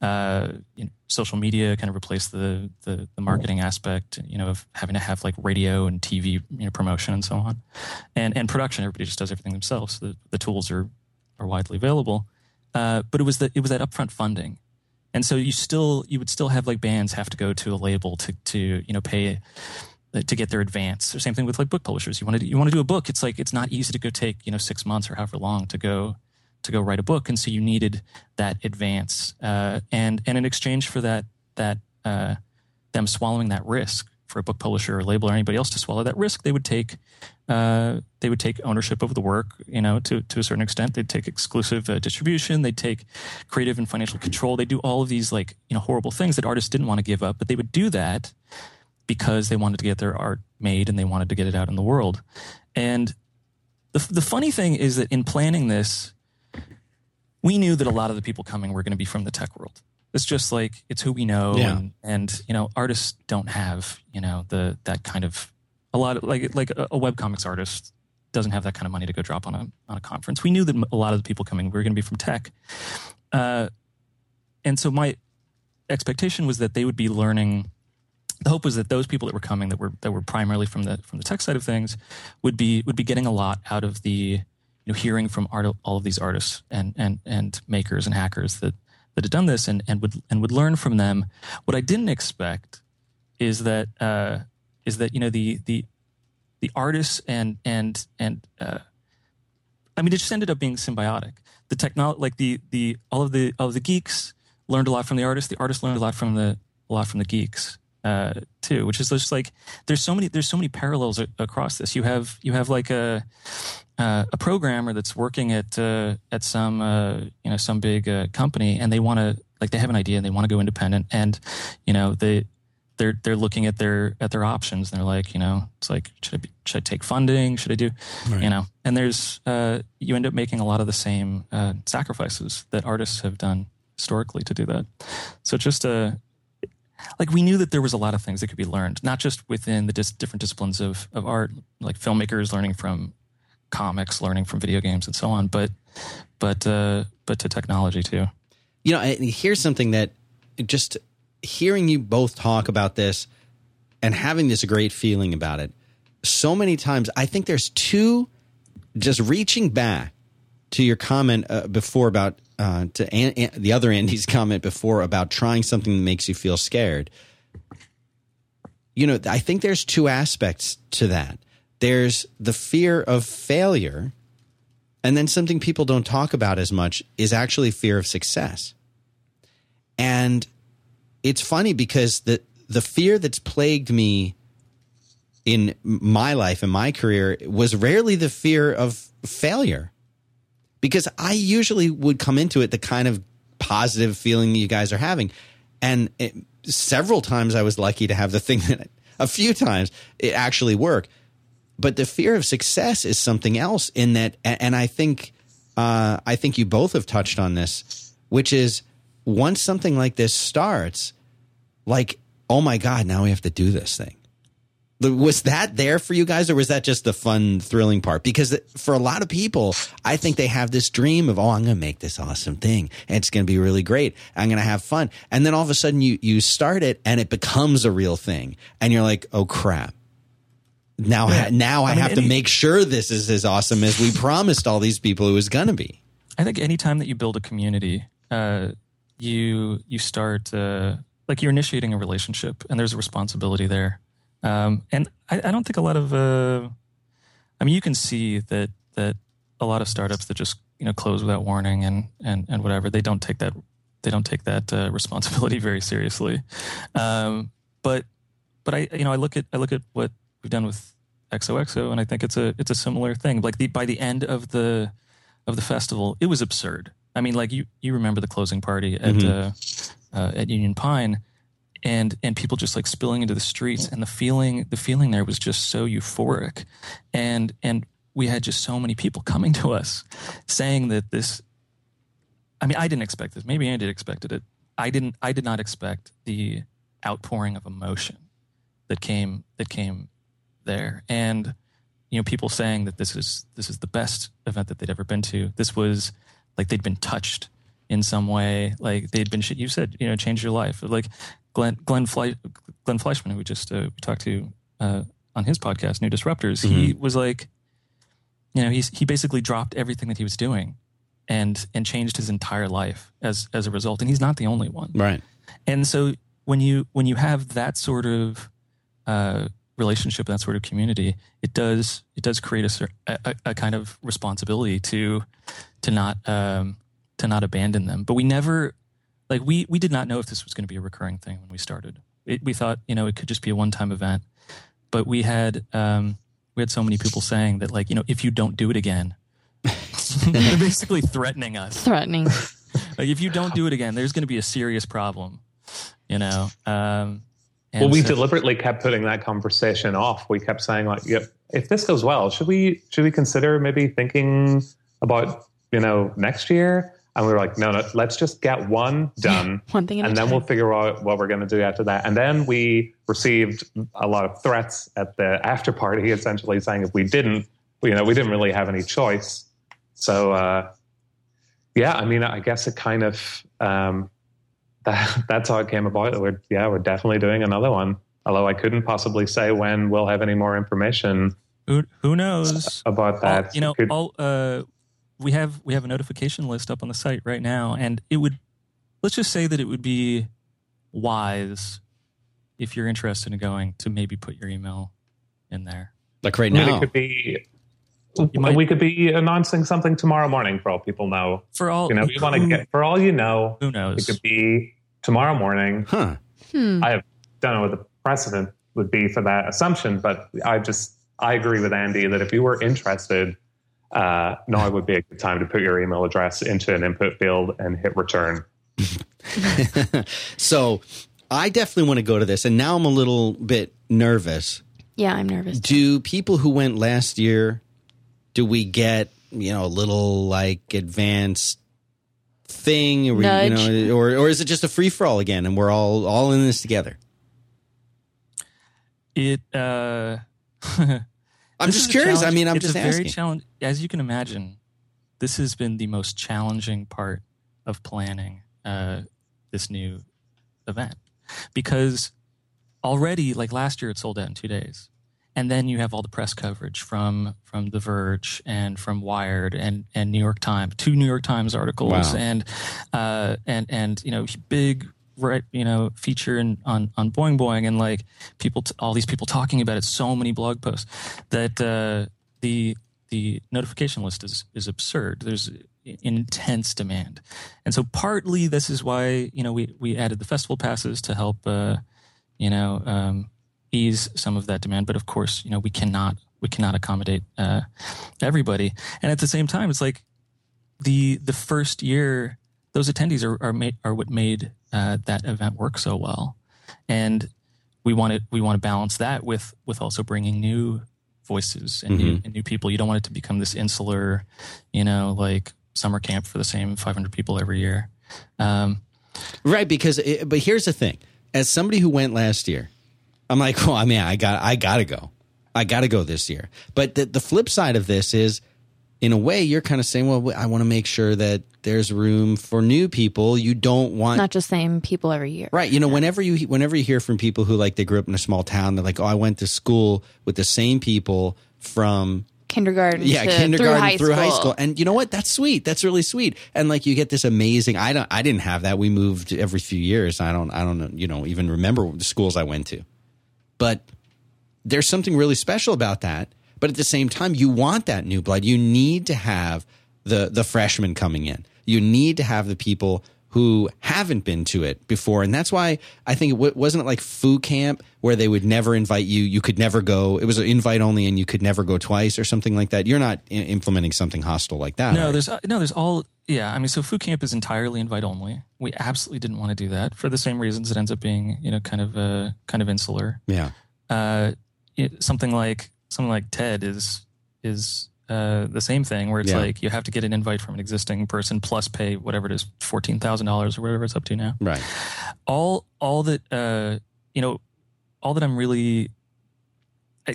Uh, you know, social media kind of replaced the, the, the marketing aspect, you know, of having to have like radio and TV you know, promotion and so on, and and production. Everybody just does everything themselves. So the, the tools are are widely available, uh, but it was that it was that upfront funding, and so you still you would still have like bands have to go to a label to to you know pay to get their advance. The same thing with like book publishers. You want to you want to do a book. It's like it's not easy to go take you know six months or however long to go to go write a book, and so you needed that advance. Uh, and and in exchange for that that uh, them swallowing that risk for a book publisher or label or anybody else to swallow that risk, they would take uh, they would take ownership of the work. You know, to to a certain extent, they'd take exclusive uh, distribution. They'd take creative and financial control. They do all of these like you know horrible things that artists didn't want to give up, but they would do that because they wanted to get their art made and they wanted to get it out in the world. And the, the funny thing is that in planning this, we knew that a lot of the people coming were going to be from the tech world. It's just like it's who we know, yeah. and, and you know, artists don't have you know the that kind of a lot of like like a, a web comics artist doesn't have that kind of money to go drop on a on a conference. We knew that a lot of the people coming were going to be from tech, uh, and so my expectation was that they would be learning the hope was that those people that were coming that were that were primarily from the from the tech side of things would be would be getting a lot out of the you know hearing from art, all of these artists and and and makers and hackers that that had done this and and would and would learn from them. What I didn't expect is that uh, is that you know the the the artists and and and uh, I mean it just ended up being symbiotic. The technology, like the the all of the all of the geeks learned a lot from the artists. The artists learned a lot from the a lot from the geeks uh, too, which is just like there's so many there's so many parallels a- across this. You have you have like a uh, a programmer that's working at uh, at some uh, you know some big uh, company, and they want to like they have an idea and they want to go independent, and you know they they're they're looking at their at their options. And they're like, you know, it's like should I be, should I take funding? Should I do, right. you know? And there's uh, you end up making a lot of the same sacrifices that artists have done historically to do that. So just a like we knew that there was a lot of things that could be learned, not just within the dis- different disciplines of, of art, like filmmakers learning from comics, learning from video games, and so on, but but uh, but to technology too. You know, here's something that just hearing you both talk about this and having this great feeling about it. So many times, I think there's two. Just reaching back to your comment uh, before about uh, to An- An- the other Andy's comment before about trying something that makes you feel scared. You know, I think there's two aspects to that. There's the fear of failure, and then something people don't talk about as much is actually fear of success. And it's funny because the the fear that's plagued me in my life and my career was rarely the fear of failure because I usually would come into it the kind of positive feeling you guys are having. And it, several times I was lucky to have the thing that a few times it actually worked. But the fear of success is something else in that, and I think, uh, I think you both have touched on this, which is once something like this starts, like, oh my God, now we have to do this thing. Was that there for you guys, or was that just the fun, thrilling part? Because for a lot of people, I think they have this dream of, oh, I'm going to make this awesome thing, and it's going to be really great. I'm going to have fun, and then all of a sudden, you you start it, and it becomes a real thing, and you're like, oh crap! Now, yeah. now I, I mean, have any, to make sure this is as awesome as we promised all these people it was going to be. I think anytime that you build a community, uh, you you start uh, like you're initiating a relationship, and there's a responsibility there um, and I, I, don't think a lot of, uh, I mean, you can see that that a lot of startups that just you know close without warning and and and whatever they don't take that they don't take that uh, responsibility very seriously. Um, but but I you know I look at I look at what we've done with XOXO and I think it's a it's a similar thing. Like the by the end of the of the festival, it was absurd. I mean, like you you remember the closing party at mm-hmm. uh, uh, at Union Pine and and people just like spilling into the streets and the feeling the feeling there was just so euphoric. And and we had just so many people coming to us saying that this I mean I didn't expect this. Maybe Andy expected it. I didn't I did not expect the outpouring of emotion that came that came there. And you know people saying that this is this is the best event that they'd ever been to. This was like they'd been touched in some way. Like they'd been you said you know changed your life. Like Glenn Glenn, Fle- Glenn Fleishman, who we just uh, we talked to uh, on his podcast, New Disruptors, mm-hmm. he was like, you know, he's he basically dropped everything that he was doing, and and changed his entire life as as a result. And he's not the only one, right? And so when you when you have that sort of uh, relationship, that sort of community, it does it does create a, a, a kind of responsibility to to not um, to not abandon them. But we never like we we did not know if this was going to be a recurring thing when we started. It, we thought you know it could just be a one time event, but we had um, we had so many people saying that like you know if you don't do it again, they're basically threatening us. Threatening. like if you don't do it again, there's going to be a serious problem. You know. Um, well, we so, deliberately kept putting that conversation off. We kept saying like, yep, if this goes well, should we should we consider maybe thinking about you know next year? And we were like, no, no, let's just get one done. one thing And then time. we'll figure out what we're going to do after that. And then we received a lot of threats at the after party, essentially saying if we didn't, you know, we didn't really have any choice. So, uh, yeah, I mean, I guess it kind of, um, that, that's how it came about. We're, yeah, we're definitely doing another one. Although I couldn't possibly say when we'll have any more information. Who, who knows about that? All, you know, Could, all, uh, we have we have a notification list up on the site right now, and it would let's just say that it would be wise if you're interested in going to maybe put your email in there. Like right now, it could be. Might, we could be announcing something tomorrow morning for all people know. For all you know, you want to get for all you know. Who knows? It could be tomorrow morning. Huh. Hmm. I don't know what the precedent would be for that assumption, but I just I agree with Andy that if you were interested uh, now would be a good time to put your email address into an input field and hit return. so I definitely want to go to this. And now I'm a little bit nervous. Yeah, I'm nervous. Do people who went last year, do we get, you know, a little like advanced thing or, you know, or, or is it just a free for all again and we're all, all in this together? It, uh, I'm just curious. I mean, I'm it's just a asking. very challenge. As you can imagine, this has been the most challenging part of planning uh, this new event because already, like last year, it sold out in two days, and then you have all the press coverage from from The Verge and from Wired and and New York Times, two New York Times articles, wow. and uh, and and you know big right you know feature in, on on Boing Boing and like people t- all these people talking about it so many blog posts that uh, the the notification list is is absurd. There's intense demand. And so partly this is why you know we we added the festival passes to help uh, you know um, ease some of that demand. But of course you know we cannot we cannot accommodate uh, everybody. And at the same time it's like the the first year those attendees are are, made, are what made uh, that event work so well, and we want to we want to balance that with with also bringing new voices and, mm-hmm. new, and new people. You don't want it to become this insular, you know, like summer camp for the same 500 people every year. Um, Right, because it, but here's the thing: as somebody who went last year, I'm like, well, I mean, I got, I got to go, I got to go this year. But the, the flip side of this is, in a way, you're kind of saying, well, I want to make sure that there's room for new people. You don't want not just the same people every year, right? You know, yeah. whenever you whenever you hear from people who like they grew up in a small town, they're like, oh, I went to school with the same people from kindergarten yeah to, kindergarten through, high, through high, school. and you know what? That's sweet. That's really sweet. And like you get this amazing i don't i didn't have that. We moved every few years. I don't i don't you know even remember the schools i went to. But there's something really special about that but at the same time you want that new blood you need to have the the freshmen coming in you need to have the people who haven't been to it before. And that's why I think it w- wasn't it like Foo Camp where they would never invite you. You could never go. It was an invite only and you could never go twice or something like that. You're not I- implementing something hostile like that. No, right? there's, uh, no, there's all, yeah. I mean, so Foo Camp is entirely invite only. We absolutely didn't want to do that for the same reasons. It ends up being, you know, kind of, uh, kind of insular. Yeah. Uh, it, something like, something like TED is, is, uh, the same thing where it's yeah. like you have to get an invite from an existing person plus pay whatever it is fourteen thousand dollars or whatever it's up to now. Right. All all that uh, you know, all that I'm really. I,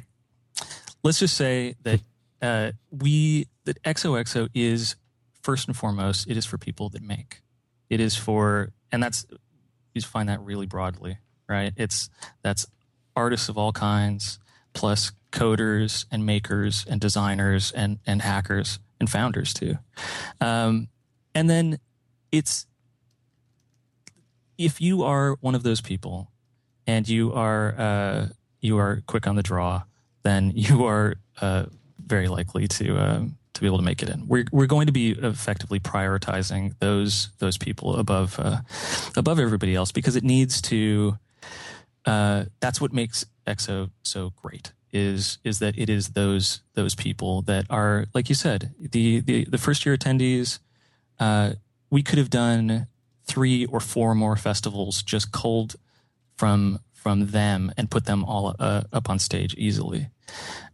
let's just say that uh, we that XOXO is first and foremost it is for people that make. It is for and that's you find that really broadly, right? It's that's artists of all kinds plus coders and makers and designers and, and hackers and founders too. Um, and then it's, if you are one of those people and you are, uh, you are quick on the draw, then you are, uh, very likely to, uh, to be able to make it in. We're, we're going to be effectively prioritizing those, those people above, uh, above everybody else because it needs to, uh, that's what makes XOXO so great is is that it is those those people that are like you said the the, the first year attendees. Uh, we could have done three or four more festivals just cold from from them and put them all uh, up on stage easily.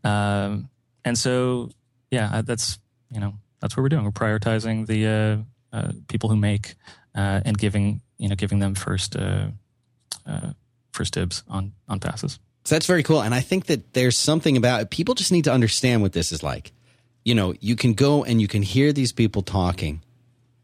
Um, and so, yeah, uh, that's you know that's what we're doing. We're prioritizing the uh, uh, people who make uh, and giving you know giving them first first dibs on on passes. So that's very cool. And I think that there's something about it. People just need to understand what this is like. You know, you can go and you can hear these people talking,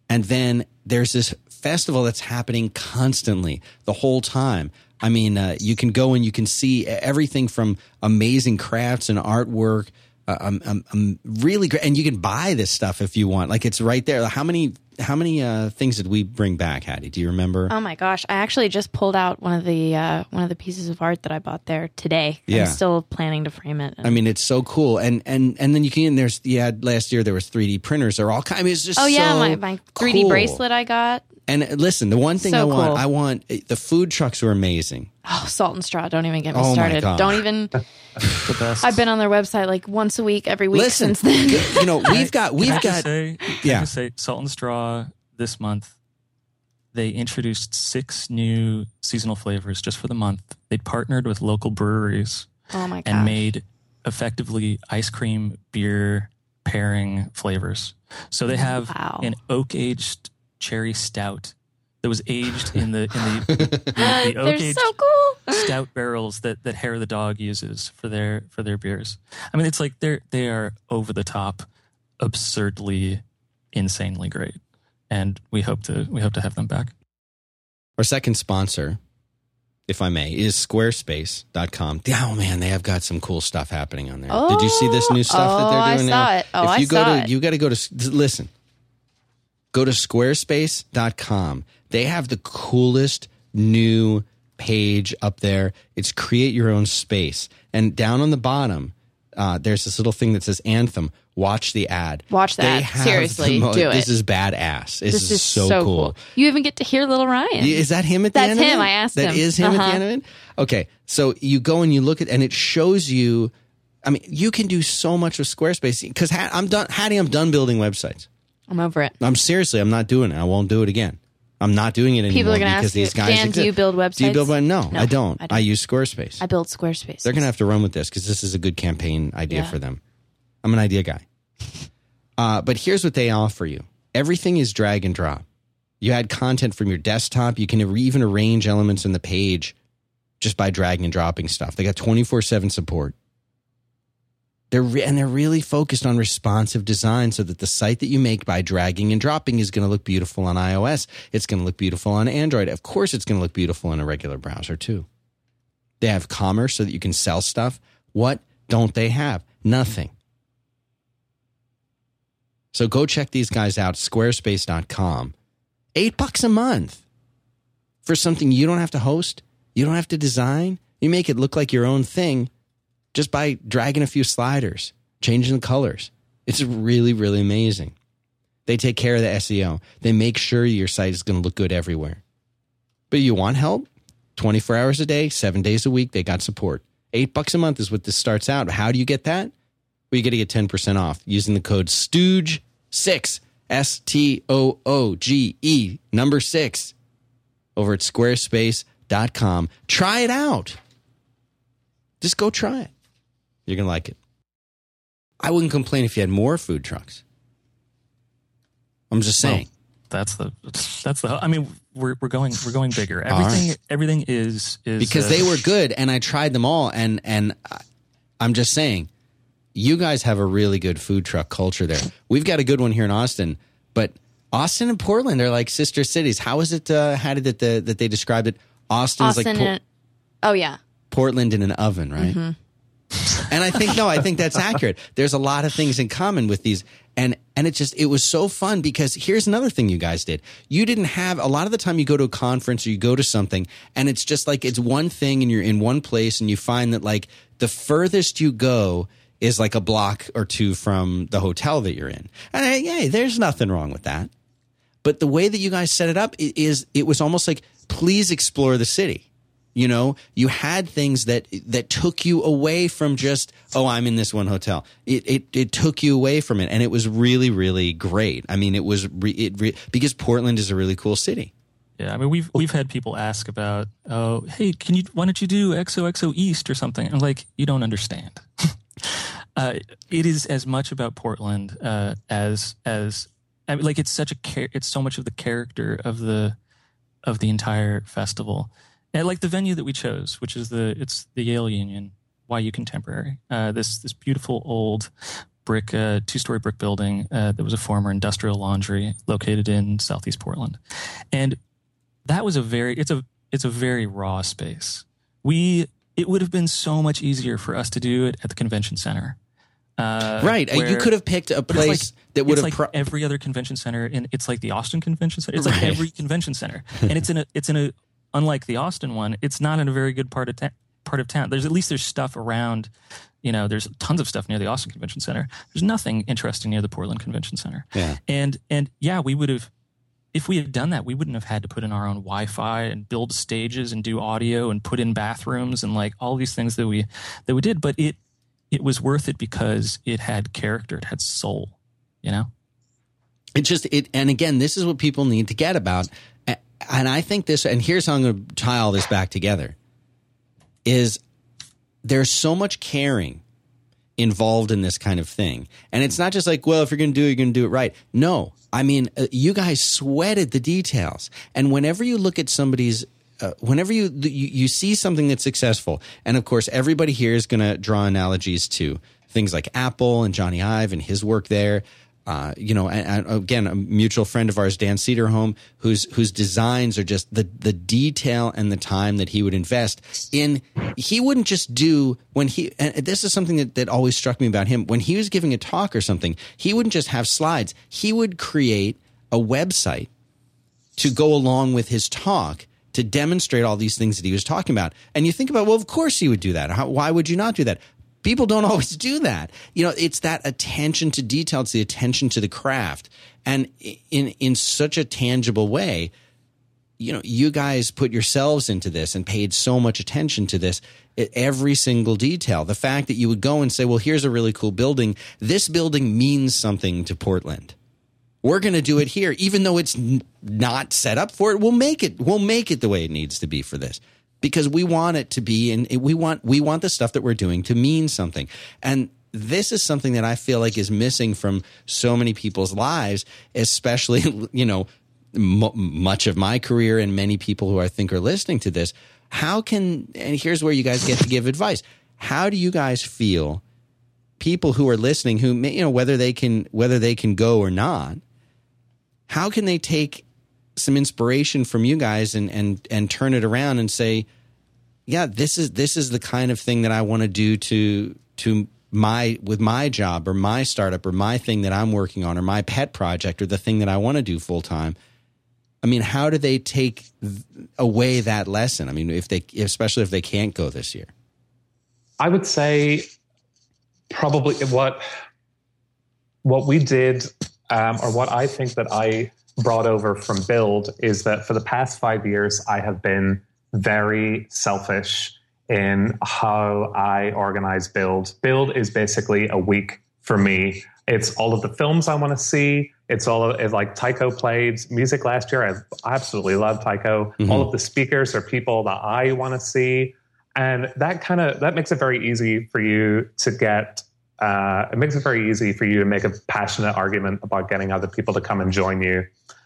and then there's this festival that's happening constantly the whole time. I mean, uh, you can go and you can see everything from amazing crafts and artwork. Uh, um, um, um, really great, and you can buy this stuff if you want. Like it's right there. How many how many uh, things did we bring back, Haddie? Do you remember? Oh my gosh, I actually just pulled out one of the uh, one of the pieces of art that I bought there today. Yeah. I'm still planning to frame it. I mean, it's so cool, and and and then you can. There's yeah, last year there was 3D printers. They're all kind. I mean, it's just oh yeah, so my my 3D cool. bracelet I got. And uh, listen, the one thing so I want, cool. I want eh, the food trucks were amazing. Oh, salt and straw! Don't even get me oh started. Don't even. the best. I've been on their website like once a week, every week listen, since then. you know, we've got we've got say, yeah. say salt and straw this month. They introduced six new seasonal flavors just for the month. They partnered with local breweries oh my gosh. and made effectively ice cream beer pairing flavors. So they have wow. an oak aged cherry stout that was aged in the in the, in the oak aged so cool. stout barrels that that Hair of the dog uses for their for their beers. I mean, it's like they're they are over the top, absurdly, insanely great, and we hope to we hope to have them back. Our second sponsor, if I may, is Squarespace.com. Oh man, they have got some cool stuff happening on there. Oh, Did you see this new stuff oh, that they're oh, doing I saw now? It. Oh, if I you go saw to it. you got to go to listen. Go to squarespace.com. They have the coolest new page up there. It's create your own space. And down on the bottom, uh, there's this little thing that says Anthem. Watch the ad. Watch that. Seriously, mo- do it. This is badass. This, this is, is so, cool. You even get to hear little Ryan. Is that him at the That's end of him. it? I asked That him. That is him at Uh-huh. the end of it? Okay. So you go and you look at and it shows you I mean, you can do so much with Squarespace because I'm done Haddie, I'm done building websites. I'm over it. I'm seriously, I'm not doing it. I won't do it again. I'm not doing it anymore People are going to because ask you, these guys Dan, do exist. you build websites? Do you build one? No, No, I, don't. I I don't. use Squarespace. I build Squarespace. They're going to have to run with this because this is a good campaign idea Yeah. for them. I'm an idea guy. Uh, but here's what they offer you everything is drag and drop. You add content from your desktop. You can even arrange elements in the page just by dragging and dropping stuff. They got 24 7 support. They're re- and they're really focused on responsive design so that the site that you make by dragging and dropping is going to look beautiful on iOS. It's going to look beautiful on Android. Of course, it's going to look beautiful in a regular browser too. They have commerce so that you can sell stuff. What don't they have? Nothing. So go check these guys out, squarespace.com. Eight bucks a month for something you don't have to host, you don't have to design. You make it look like your own thing just by dragging a few sliders, changing the colors. It's really, really amazing. They take care of the SEO. They make sure your site is going to look good everywhere. But you want help? 24 hours a day, seven days a week, they got support. Eight bucks a month is what this starts out. How do you get that? Well, you got to get 10% off using the code STOOGE6, S T O O G E, number six, over at squarespace.com. Try it out. Just go try it. You're going to like it. I wouldn't complain if you had more food trucks. I'm just saying. Well, that's the that's the I mean we're we're going we're going bigger. Everything right. everything is is Because uh, they were good and I tried them all and and I'm just saying you guys have a really good food truck culture there. We've got a good one here in Austin, but Austin and Portland are like sister cities. How is it uh, how did it the, that they described it? Austin's Austin like Por- Oh yeah. Portland in an oven, right? Mm-hmm and I think no, I think that's accurate. There's a lot of things in common with these, and and it just it was so fun because here's another thing you guys did. You didn't have a lot of the time you go to a conference or you go to something, and it's just like it's one thing, and you're in one place, and you find that like the furthest you go is like a block or two from the hotel that you're in, and hey, hey there's nothing wrong with that. But the way that you guys set it up is it was almost like please explore the city you know, you had things that that took you away from just oh, I'm in this one hotel. It it it took you away from it, and it was really really great. I mean, it was re, it re, because Portland is a really cool city. Yeah, I mean we've we've had people ask about oh hey can you why don't you do XOXO East or something? I'm like you don't understand. uh, it is as much about Portland uh, as as I mean, like it's such a it's so much of the character of the of the entire festival and like the venue that we chose, which is the it's the Yale Union YU Contemporary. Uh, this this beautiful old brick uh, two story brick building uh, that was a former industrial laundry located in southeast Portland, and that was a very it's a it's a very raw space. We it would have been so much easier for us to do it at the convention center. Uh, right, where, you could have picked a place like, that would have like pro- every other convention center, and it's like the Austin Convention Center. It's right. like every convention center, and it's in a it's in a unlike the Austin one, it's not in a very good part of ta- part of town. There's at least there's stuff around. You know, there's tons of stuff near the Austin Convention Center. There's nothing interesting near the Portland Convention Center. Yeah. And and yeah, we would have if we had done that, we wouldn't have had to put in our own Wi-Fi and build stages and do audio and put in bathrooms and like all these things that we that we did. But it it was worth it because it had character, it had soul. You know. It just it and again, this is what people need to get about and I think this, and here's how I'm going to tie all this back together, is there's so much caring involved in this kind of thing. And it's not just like, well, if you're going to do it, you're going to do it right. No, I mean, uh, you guys sweated the details. And whenever you look at somebody's uh, whenever you, you you see something that's successful, and of course everybody here is going to draw analogies to things like Apple and Jony Ive and his work there uh, you know, and, and, again, a mutual friend of ours, Dan Cederholm, whose whose designs are just the the detail and the time that he would invest in. He wouldn't just do when he. And this is something that that always struck me about him. When he was giving a talk or something, he wouldn't just have slides. He would create a website to go along with his talk to demonstrate all these things that he was talking about. And you think about, well, of course he would do that. How, why would you not do that? People don't always do that. You know, it's that attention to detail. It's the attention to the craft. And in, in such a tangible way, you know, you guys put yourselves into this and paid so much attention to this, every single detail. The fact that you would go and say, well, here's a really cool building. This building means something to Portland. We're going to do it here, even though it's not set up for it. We'll make it. We'll make it the way it needs to be for this because we want it to be and we want we want the stuff that we're doing to mean something. And this is something that I feel like is missing from so many people's lives, especially you know m- much of my career and many people who I think are listening to this. How can and here's where you guys get to give advice. How do you guys feel? People who are listening, who you know whether they can whether they can go or not, how can they take some inspiration from you guys and and and turn it around and say, yeah, this is this is the kind of thing that I want to do to to my with my job or my startup or my thing that I'm working on or my pet project or the thing that I want to do full time. I mean, how do they take away that lesson? I mean, if they especially if they can't go this year. I would say probably what what we did um, or what I think that I brought over from Build is that for the past five years, I have been very selfish in how I organize Build. Build is basically a week for me. It's all of the films I want to see. It's all of, it's like Tycho played music last year. I absolutely love Tycho. Mm-hmm. All of the speakers are people that I want to see. And that kind of that makes it very easy for you to get uh, it makes it very easy for you to make a passionate argument about getting other people to come and join you.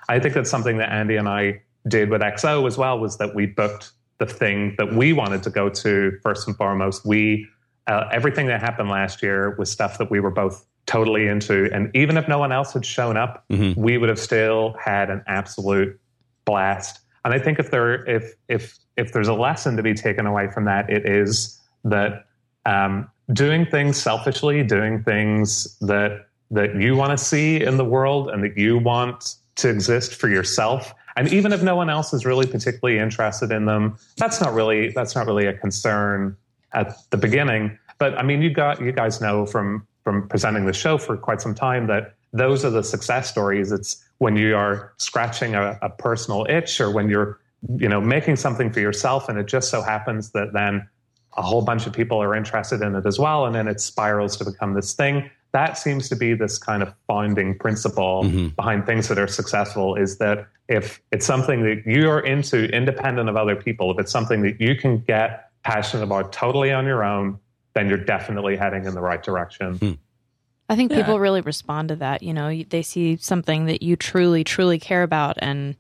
I think that's something that Andy and I did with XO as well was that we booked the thing that we wanted to go to first and foremost. We uh, everything that happened last year was stuff that we were both totally into, and even if no one else had shown up, mm-hmm. we would have still had an absolute blast. And I think if there if if if there's a lesson to be taken away from that, it is that um, doing things selfishly, doing things that that you want to see in the world and that you want to exist for yourself. And even if no one else is really particularly interested in them, that's not really that's not really a concern at the beginning. But I mean, you got you guys know from from presenting the show for quite some time that those are the success stories. It's when you are scratching a, a personal itch or when you're you know making something for yourself, and it just so happens that then a whole bunch of people are interested in it as well, and then it spirals to become this thing that seems to be this kind of founding principle mm-hmm. behind things that are successful is that if it's something that you're into independent of other people, if it's something that you can get passionate about totally on your own, then you're definitely heading in the right direction. Mm. I think yeah. people really respond to that. You know, they see something that you truly, truly care about, and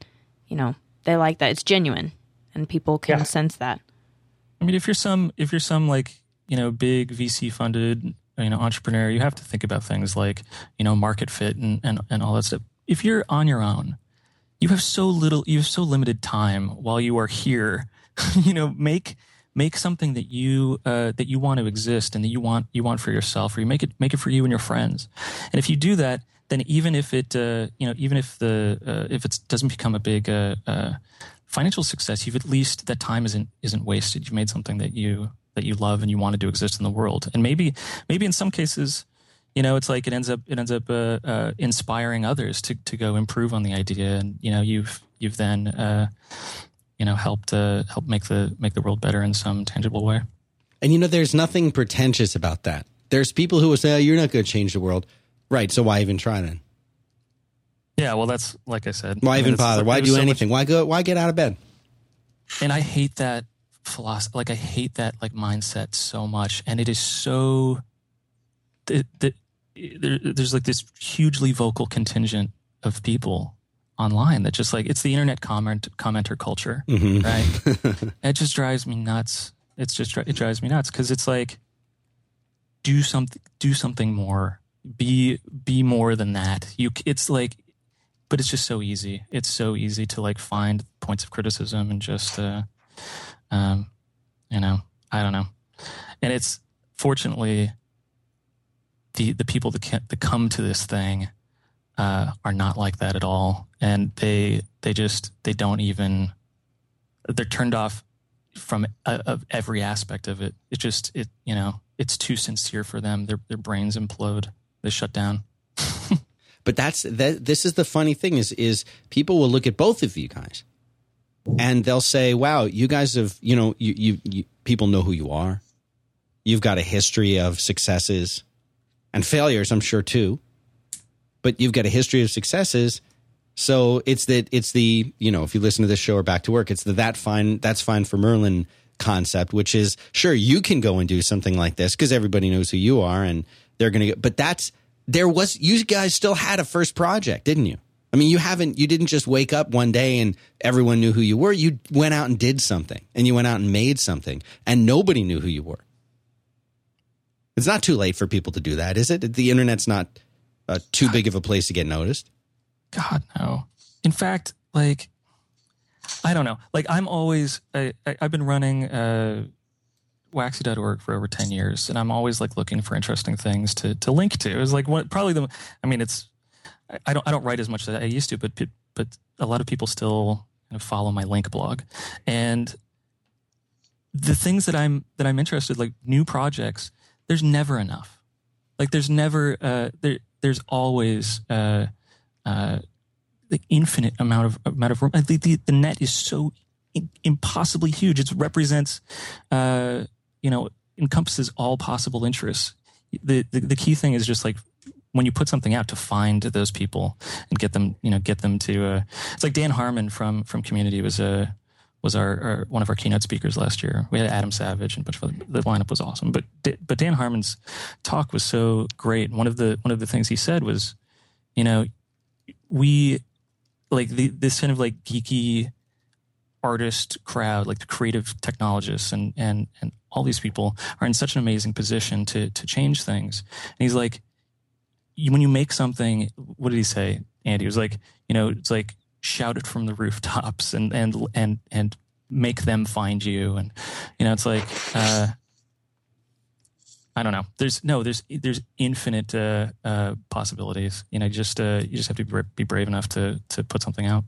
you know, they like that. It's genuine, and people can yeah. sense that. I mean, if you're some, if you're some like you know, big VC funded you know entrepreneur, you have to think about things like you know market fit and and, and all that stuff. If you're on your own, you have so little, you have so limited time while you are here. you know, make make something that you uh, that you want to exist and that you want you want for yourself, or you make it make it for you and your friends. And if you do that, then even if it uh, you know even if the uh, if it doesn't become a big uh, uh, financial success, you've at least that time isn't isn't wasted. You've made something that you that you love and you wanted to exist in the world. And maybe, maybe in some cases, you know, it's like it ends up it ends up uh, uh, inspiring others to to go improve on the idea, and you know, you've you've then uh, you know helped uh, help make the make the world better in some tangible way. And you know, there's nothing pretentious about that. There's people who will say, oh, "You're not going to change the world," right? So why even try then? Yeah, well, that's like I said. Why I mean, even bother? Why do so anything? Much, why go? Why get out of bed? And I hate that philosophy. Like I hate that like mindset so much, and it is so. There, there's like this hugely vocal contingent of people online that just like it's the internet comment commenter culture, mm-hmm. right? it just drives me nuts. It's just it drives me nuts because it's like do something do something more be be more than that you it's like but it's just so easy it's so easy to like find points of criticism and just uh um, you know, I don't know. And it's fortunately the the people that can, that come to this thing uh, are not like that at all, and they they just they don't even they're turned off from uh, of every aspect of it. It just it you know it's too sincere for them. Their their brains implode. They shut down. but that's that. This is the funny thing is is people will look at both of you guys and they'll say, "Wow, you guys have you know you, you, you people know who you are. You've got a history of successes and failures, I'm sure too, but you've got a history of successes." So it's that it's the you know if you listen to this show or back to work, it's the that fine that's fine for Merlin concept, which is sure you can go and do something like this because everybody knows who you are and they're going to. But that's there was you guys still had a first project, didn't you? I mean, you haven't, you didn't just wake up one day and everyone knew who you were. You went out and did something and you went out and made something and nobody knew who you were. It's not too late for people to do that, is it? The internet's not uh, too big of a place to get noticed. God, no. In fact, like, I don't know. Like, I'm always, I, I, have been running uh, waxy.org for over 10 years, and I'm always like looking for interesting things to, to link to. It's like what, probably the, I mean, it's, I don't, I don't write as much as I used to, but, but a lot of people still kind of follow my link blog. And the things that I'm, that I'm interested, like new projects, there's never enough. Like there's never, uh, there, there's always, uh, uh, the infinite amount of amount of room. The, the, the net is so impossibly huge. It represents, uh, you know, encompasses all possible interests. The, the, the key thing is just like when you put something out to find those people and get them, you know, get them to. Uh, it's like Dan Harmon from from Community was a was our, our, one of our keynote speakers last year. We had Adam Savage and a bunch of other, the lineup was awesome. But but Dan Harmon's talk was so great. One of the one of the things he said was, you know, we like the, this kind of like geeky artist crowd, like the creative technologists and and and all these people are in such an amazing position to to change things. And he's like, when you make something, what did he say? Andy he was like, you know, it's like shout it from the rooftops and and and and make them find you and you know it's like uh I don't know. There's no, there's there's infinite uh, uh, possibilities. You know, just uh, you just have to be brave enough to to put something out.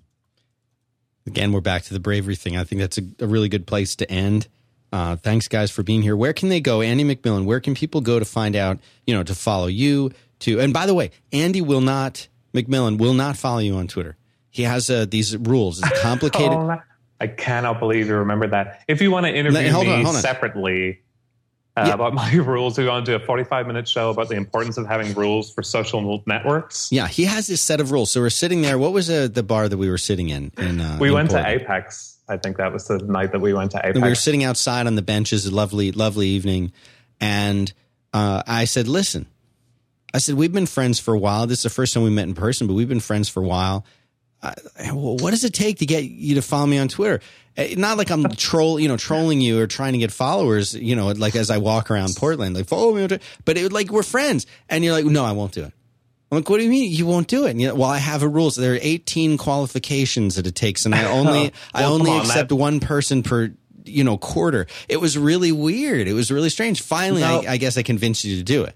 Again, we're back to the bravery thing. I think that's a, a really good place to end. Uh, thanks, guys, for being here. Where can they go, Andy McMillan? Where can people go to find out? You know, to follow you. To and by the way, Andy will not McMillan will not follow you on Twitter. He has uh, these rules. It's complicated. oh, I cannot believe you remember that. If you want to interview me on, on. separately uh, yeah. about my rules, we want to do a 45 minute show about the importance of having rules for social networks. Yeah, he has this set of rules. So we're sitting there. What was uh, the bar that we were sitting in? in uh, we in went Portland? to Apex. I think that was the night that we went to Apex. And we were sitting outside on the benches, a lovely, lovely evening. And uh, I said, listen, I said, we've been friends for a while. This is the first time we met in person, but we've been friends for a while what does it take to get you to follow me on Twitter? Eh, not like I'm troll, you know, trolling you or trying to get followers, you know, like as I walk around Portland, like follow me on Twitter. But it like we're friends, and you're like, no, I won't do it. I'm like, what do you mean you won't do it? And you know, well, I have a rule. So there are 18 qualifications that it takes, and I only well, I only on, accept man. one person per you know quarter. It was really weird. It was really strange. Finally, no. I, I guess I convinced you to do it.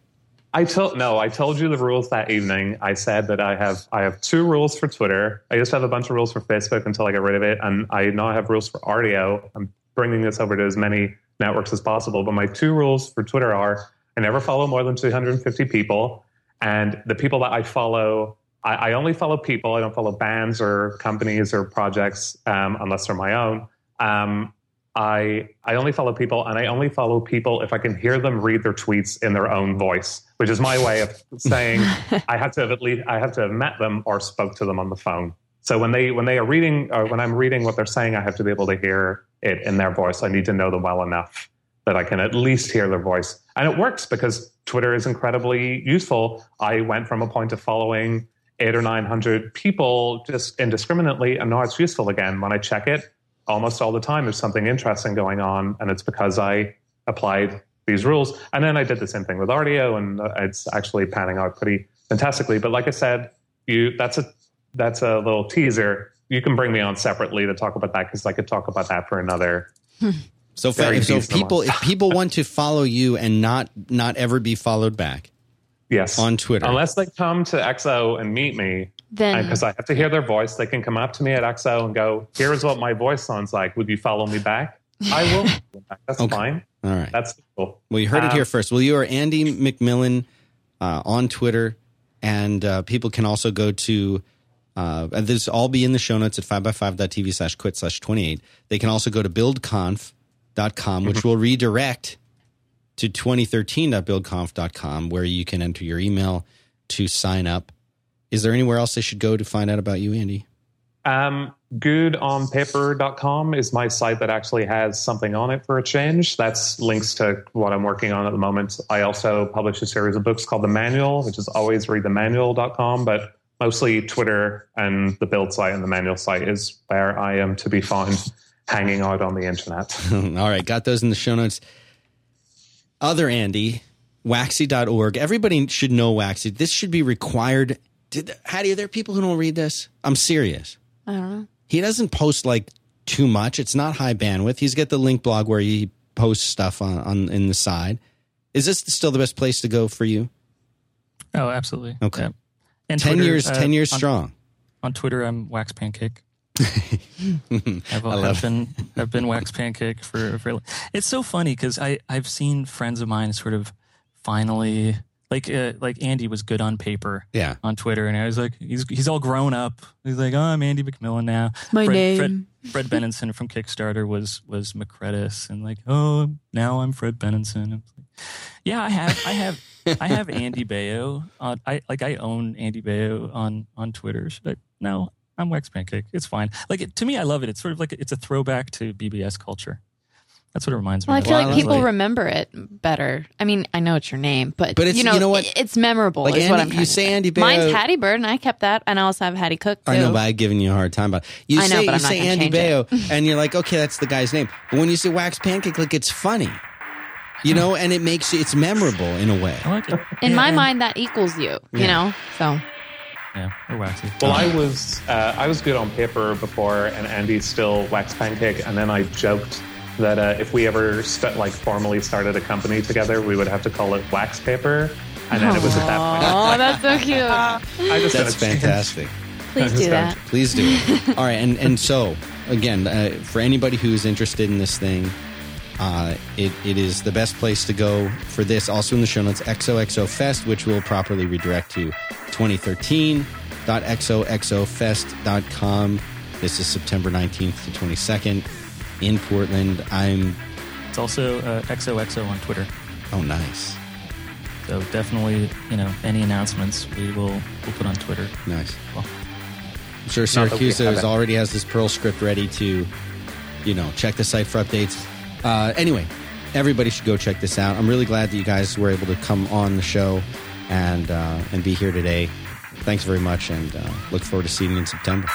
I told no, I told you the rules that evening. I said that I have I have two rules for Twitter. I used to have a bunch of rules for Facebook until I got rid of it, and I now have rules for Rdio. I'm bringing this over to as many networks as possible. But my two rules for Twitter are: I never follow more than 250 people, and the people that I follow, I, I only follow people. I don't follow bands or companies or projects um, unless they're my own. Um, I I only follow people, and I only follow people if I can hear them read their tweets in their own voice, which is my way of saying I have to have at least I have to have met them or spoke to them on the phone. So when they when they are reading or when I'm reading what they're saying, I have to be able to hear it in their voice. I need to know them well enough that I can at least hear their voice, and it works because Twitter is incredibly useful. I went from a point of following eight or nine hundred people just indiscriminately, and now it's useful again when I check it almost all the time there's something interesting going on, and it's because I applied these rules. And then I did the same thing with Rdio, and uh, it's actually panning out pretty fantastically. But like I said, you that's a that's a little teaser. You can bring me on separately to talk about that because I could talk about that for another. so, for, so if people if people want to follow you and not not ever be followed back, yes, on Twitter, unless they come to XO and meet me, then because I have to hear their voice, they can come up to me at XO and go, "Here's what my voice sounds like. Would you follow me back?" I will. That's okay. fine. All right. That's cool. Well, you heard um, it here first. Well, you are Andy McMillan uh, on Twitter, and uh, people can also go to. Uh, this all be in the show notes at 5by5.tv slash quit slash 28. They can also go to buildconf.com, which mm-hmm. will redirect to 2013.buildconf.com, where you can enter your email to sign up is there anywhere else they should go to find out about you, Andy? Um, goodonpaper.com is my site that actually has something on it for a change. That's links to what I'm working on at the moment. I also publish a series of books called The Manual, which is always readthemanual.com. But mostly Twitter and the build site and the manual site is where I am to be found hanging out on the internet. All right, got those in the show notes. Other Andy, waxy.org. Everybody should know Waxy. This should be required. Did, Haddie, are there people who don't read this? I'm serious. I don't know. He doesn't post like too much. It's not high bandwidth. He's got the link blog where he posts stuff on, on in the side. Is this still the best place to go for you? Oh, absolutely. Okay. Yeah. And ten Twitter, years, uh, ten years on, strong. On Twitter, I'm Wax Pancake. I've, I have been I've been Wax Pancake for for. It's so funny because I I've seen friends of mine sort of finally like uh, like Andy was good on paper, yeah, on Twitter, and I was like, he's he's all grown up. He's like, oh, I'm Andy McMillan now. My Fred, name. Fred, Fred Benenson from Kickstarter was was mecredis, and like, oh, now I'm Fred Benenson. Like, yeah, I have I have I have Andy Baio. On, I like I own Andy Baio on on Twitter, but no, I'm Wax Pancake. It's fine. Like it, to me, I love it. It's sort of like it's a throwback to BBS culture. That's what it reminds me. Well, I feel like people like, remember it better. I mean, I know it's your name, but, but it's, you know, you know what? It's memorable. Like is Andy, what I'm you say Andy Baio. Mine's Haddie Bird, and I kept that, and I also have Haddie Cooke. Too. I know, but I've given you a hard time about. It. You I know, say, but I'm you say Andy Baio, and you're like, okay, that's the guy's name. But when you say Wax Pancake, like it's funny, you know, and it makes it's memorable in a way. I like it. In yeah, my mind, that equals you. You yeah. know, so. Yeah, we're waxy. Well, I was uh, I was good on paper before, and Andy's still wax pancake, and then I joked that uh, if we ever st- like formally started a company together, we would have to call it Wax Paper. And then Aww. it was at that point. Oh, that's so cute. I just that's fantastic. Please do that. Please do it. All right, and and so again, uh, for anybody who's interested in this thing, uh, it, it is the best place to go for this. Also in the show notes, XOXO Fest, which will properly redirect to 2013.xoxofest.com. This is September 19th to 22nd in Portland. I'm. It's also uh, XOXO on Twitter. Oh, nice. So definitely, you know, any announcements we will we'll put on Twitter. Nice. Well, I'm sure Siracusa already has this Perl script ready to, you know, check the site for updates. Uh, anyway, everybody should go check this out. I'm really glad that you guys were able to come on the show and uh, and be here today. Thanks very much, and uh, look forward to seeing you in September.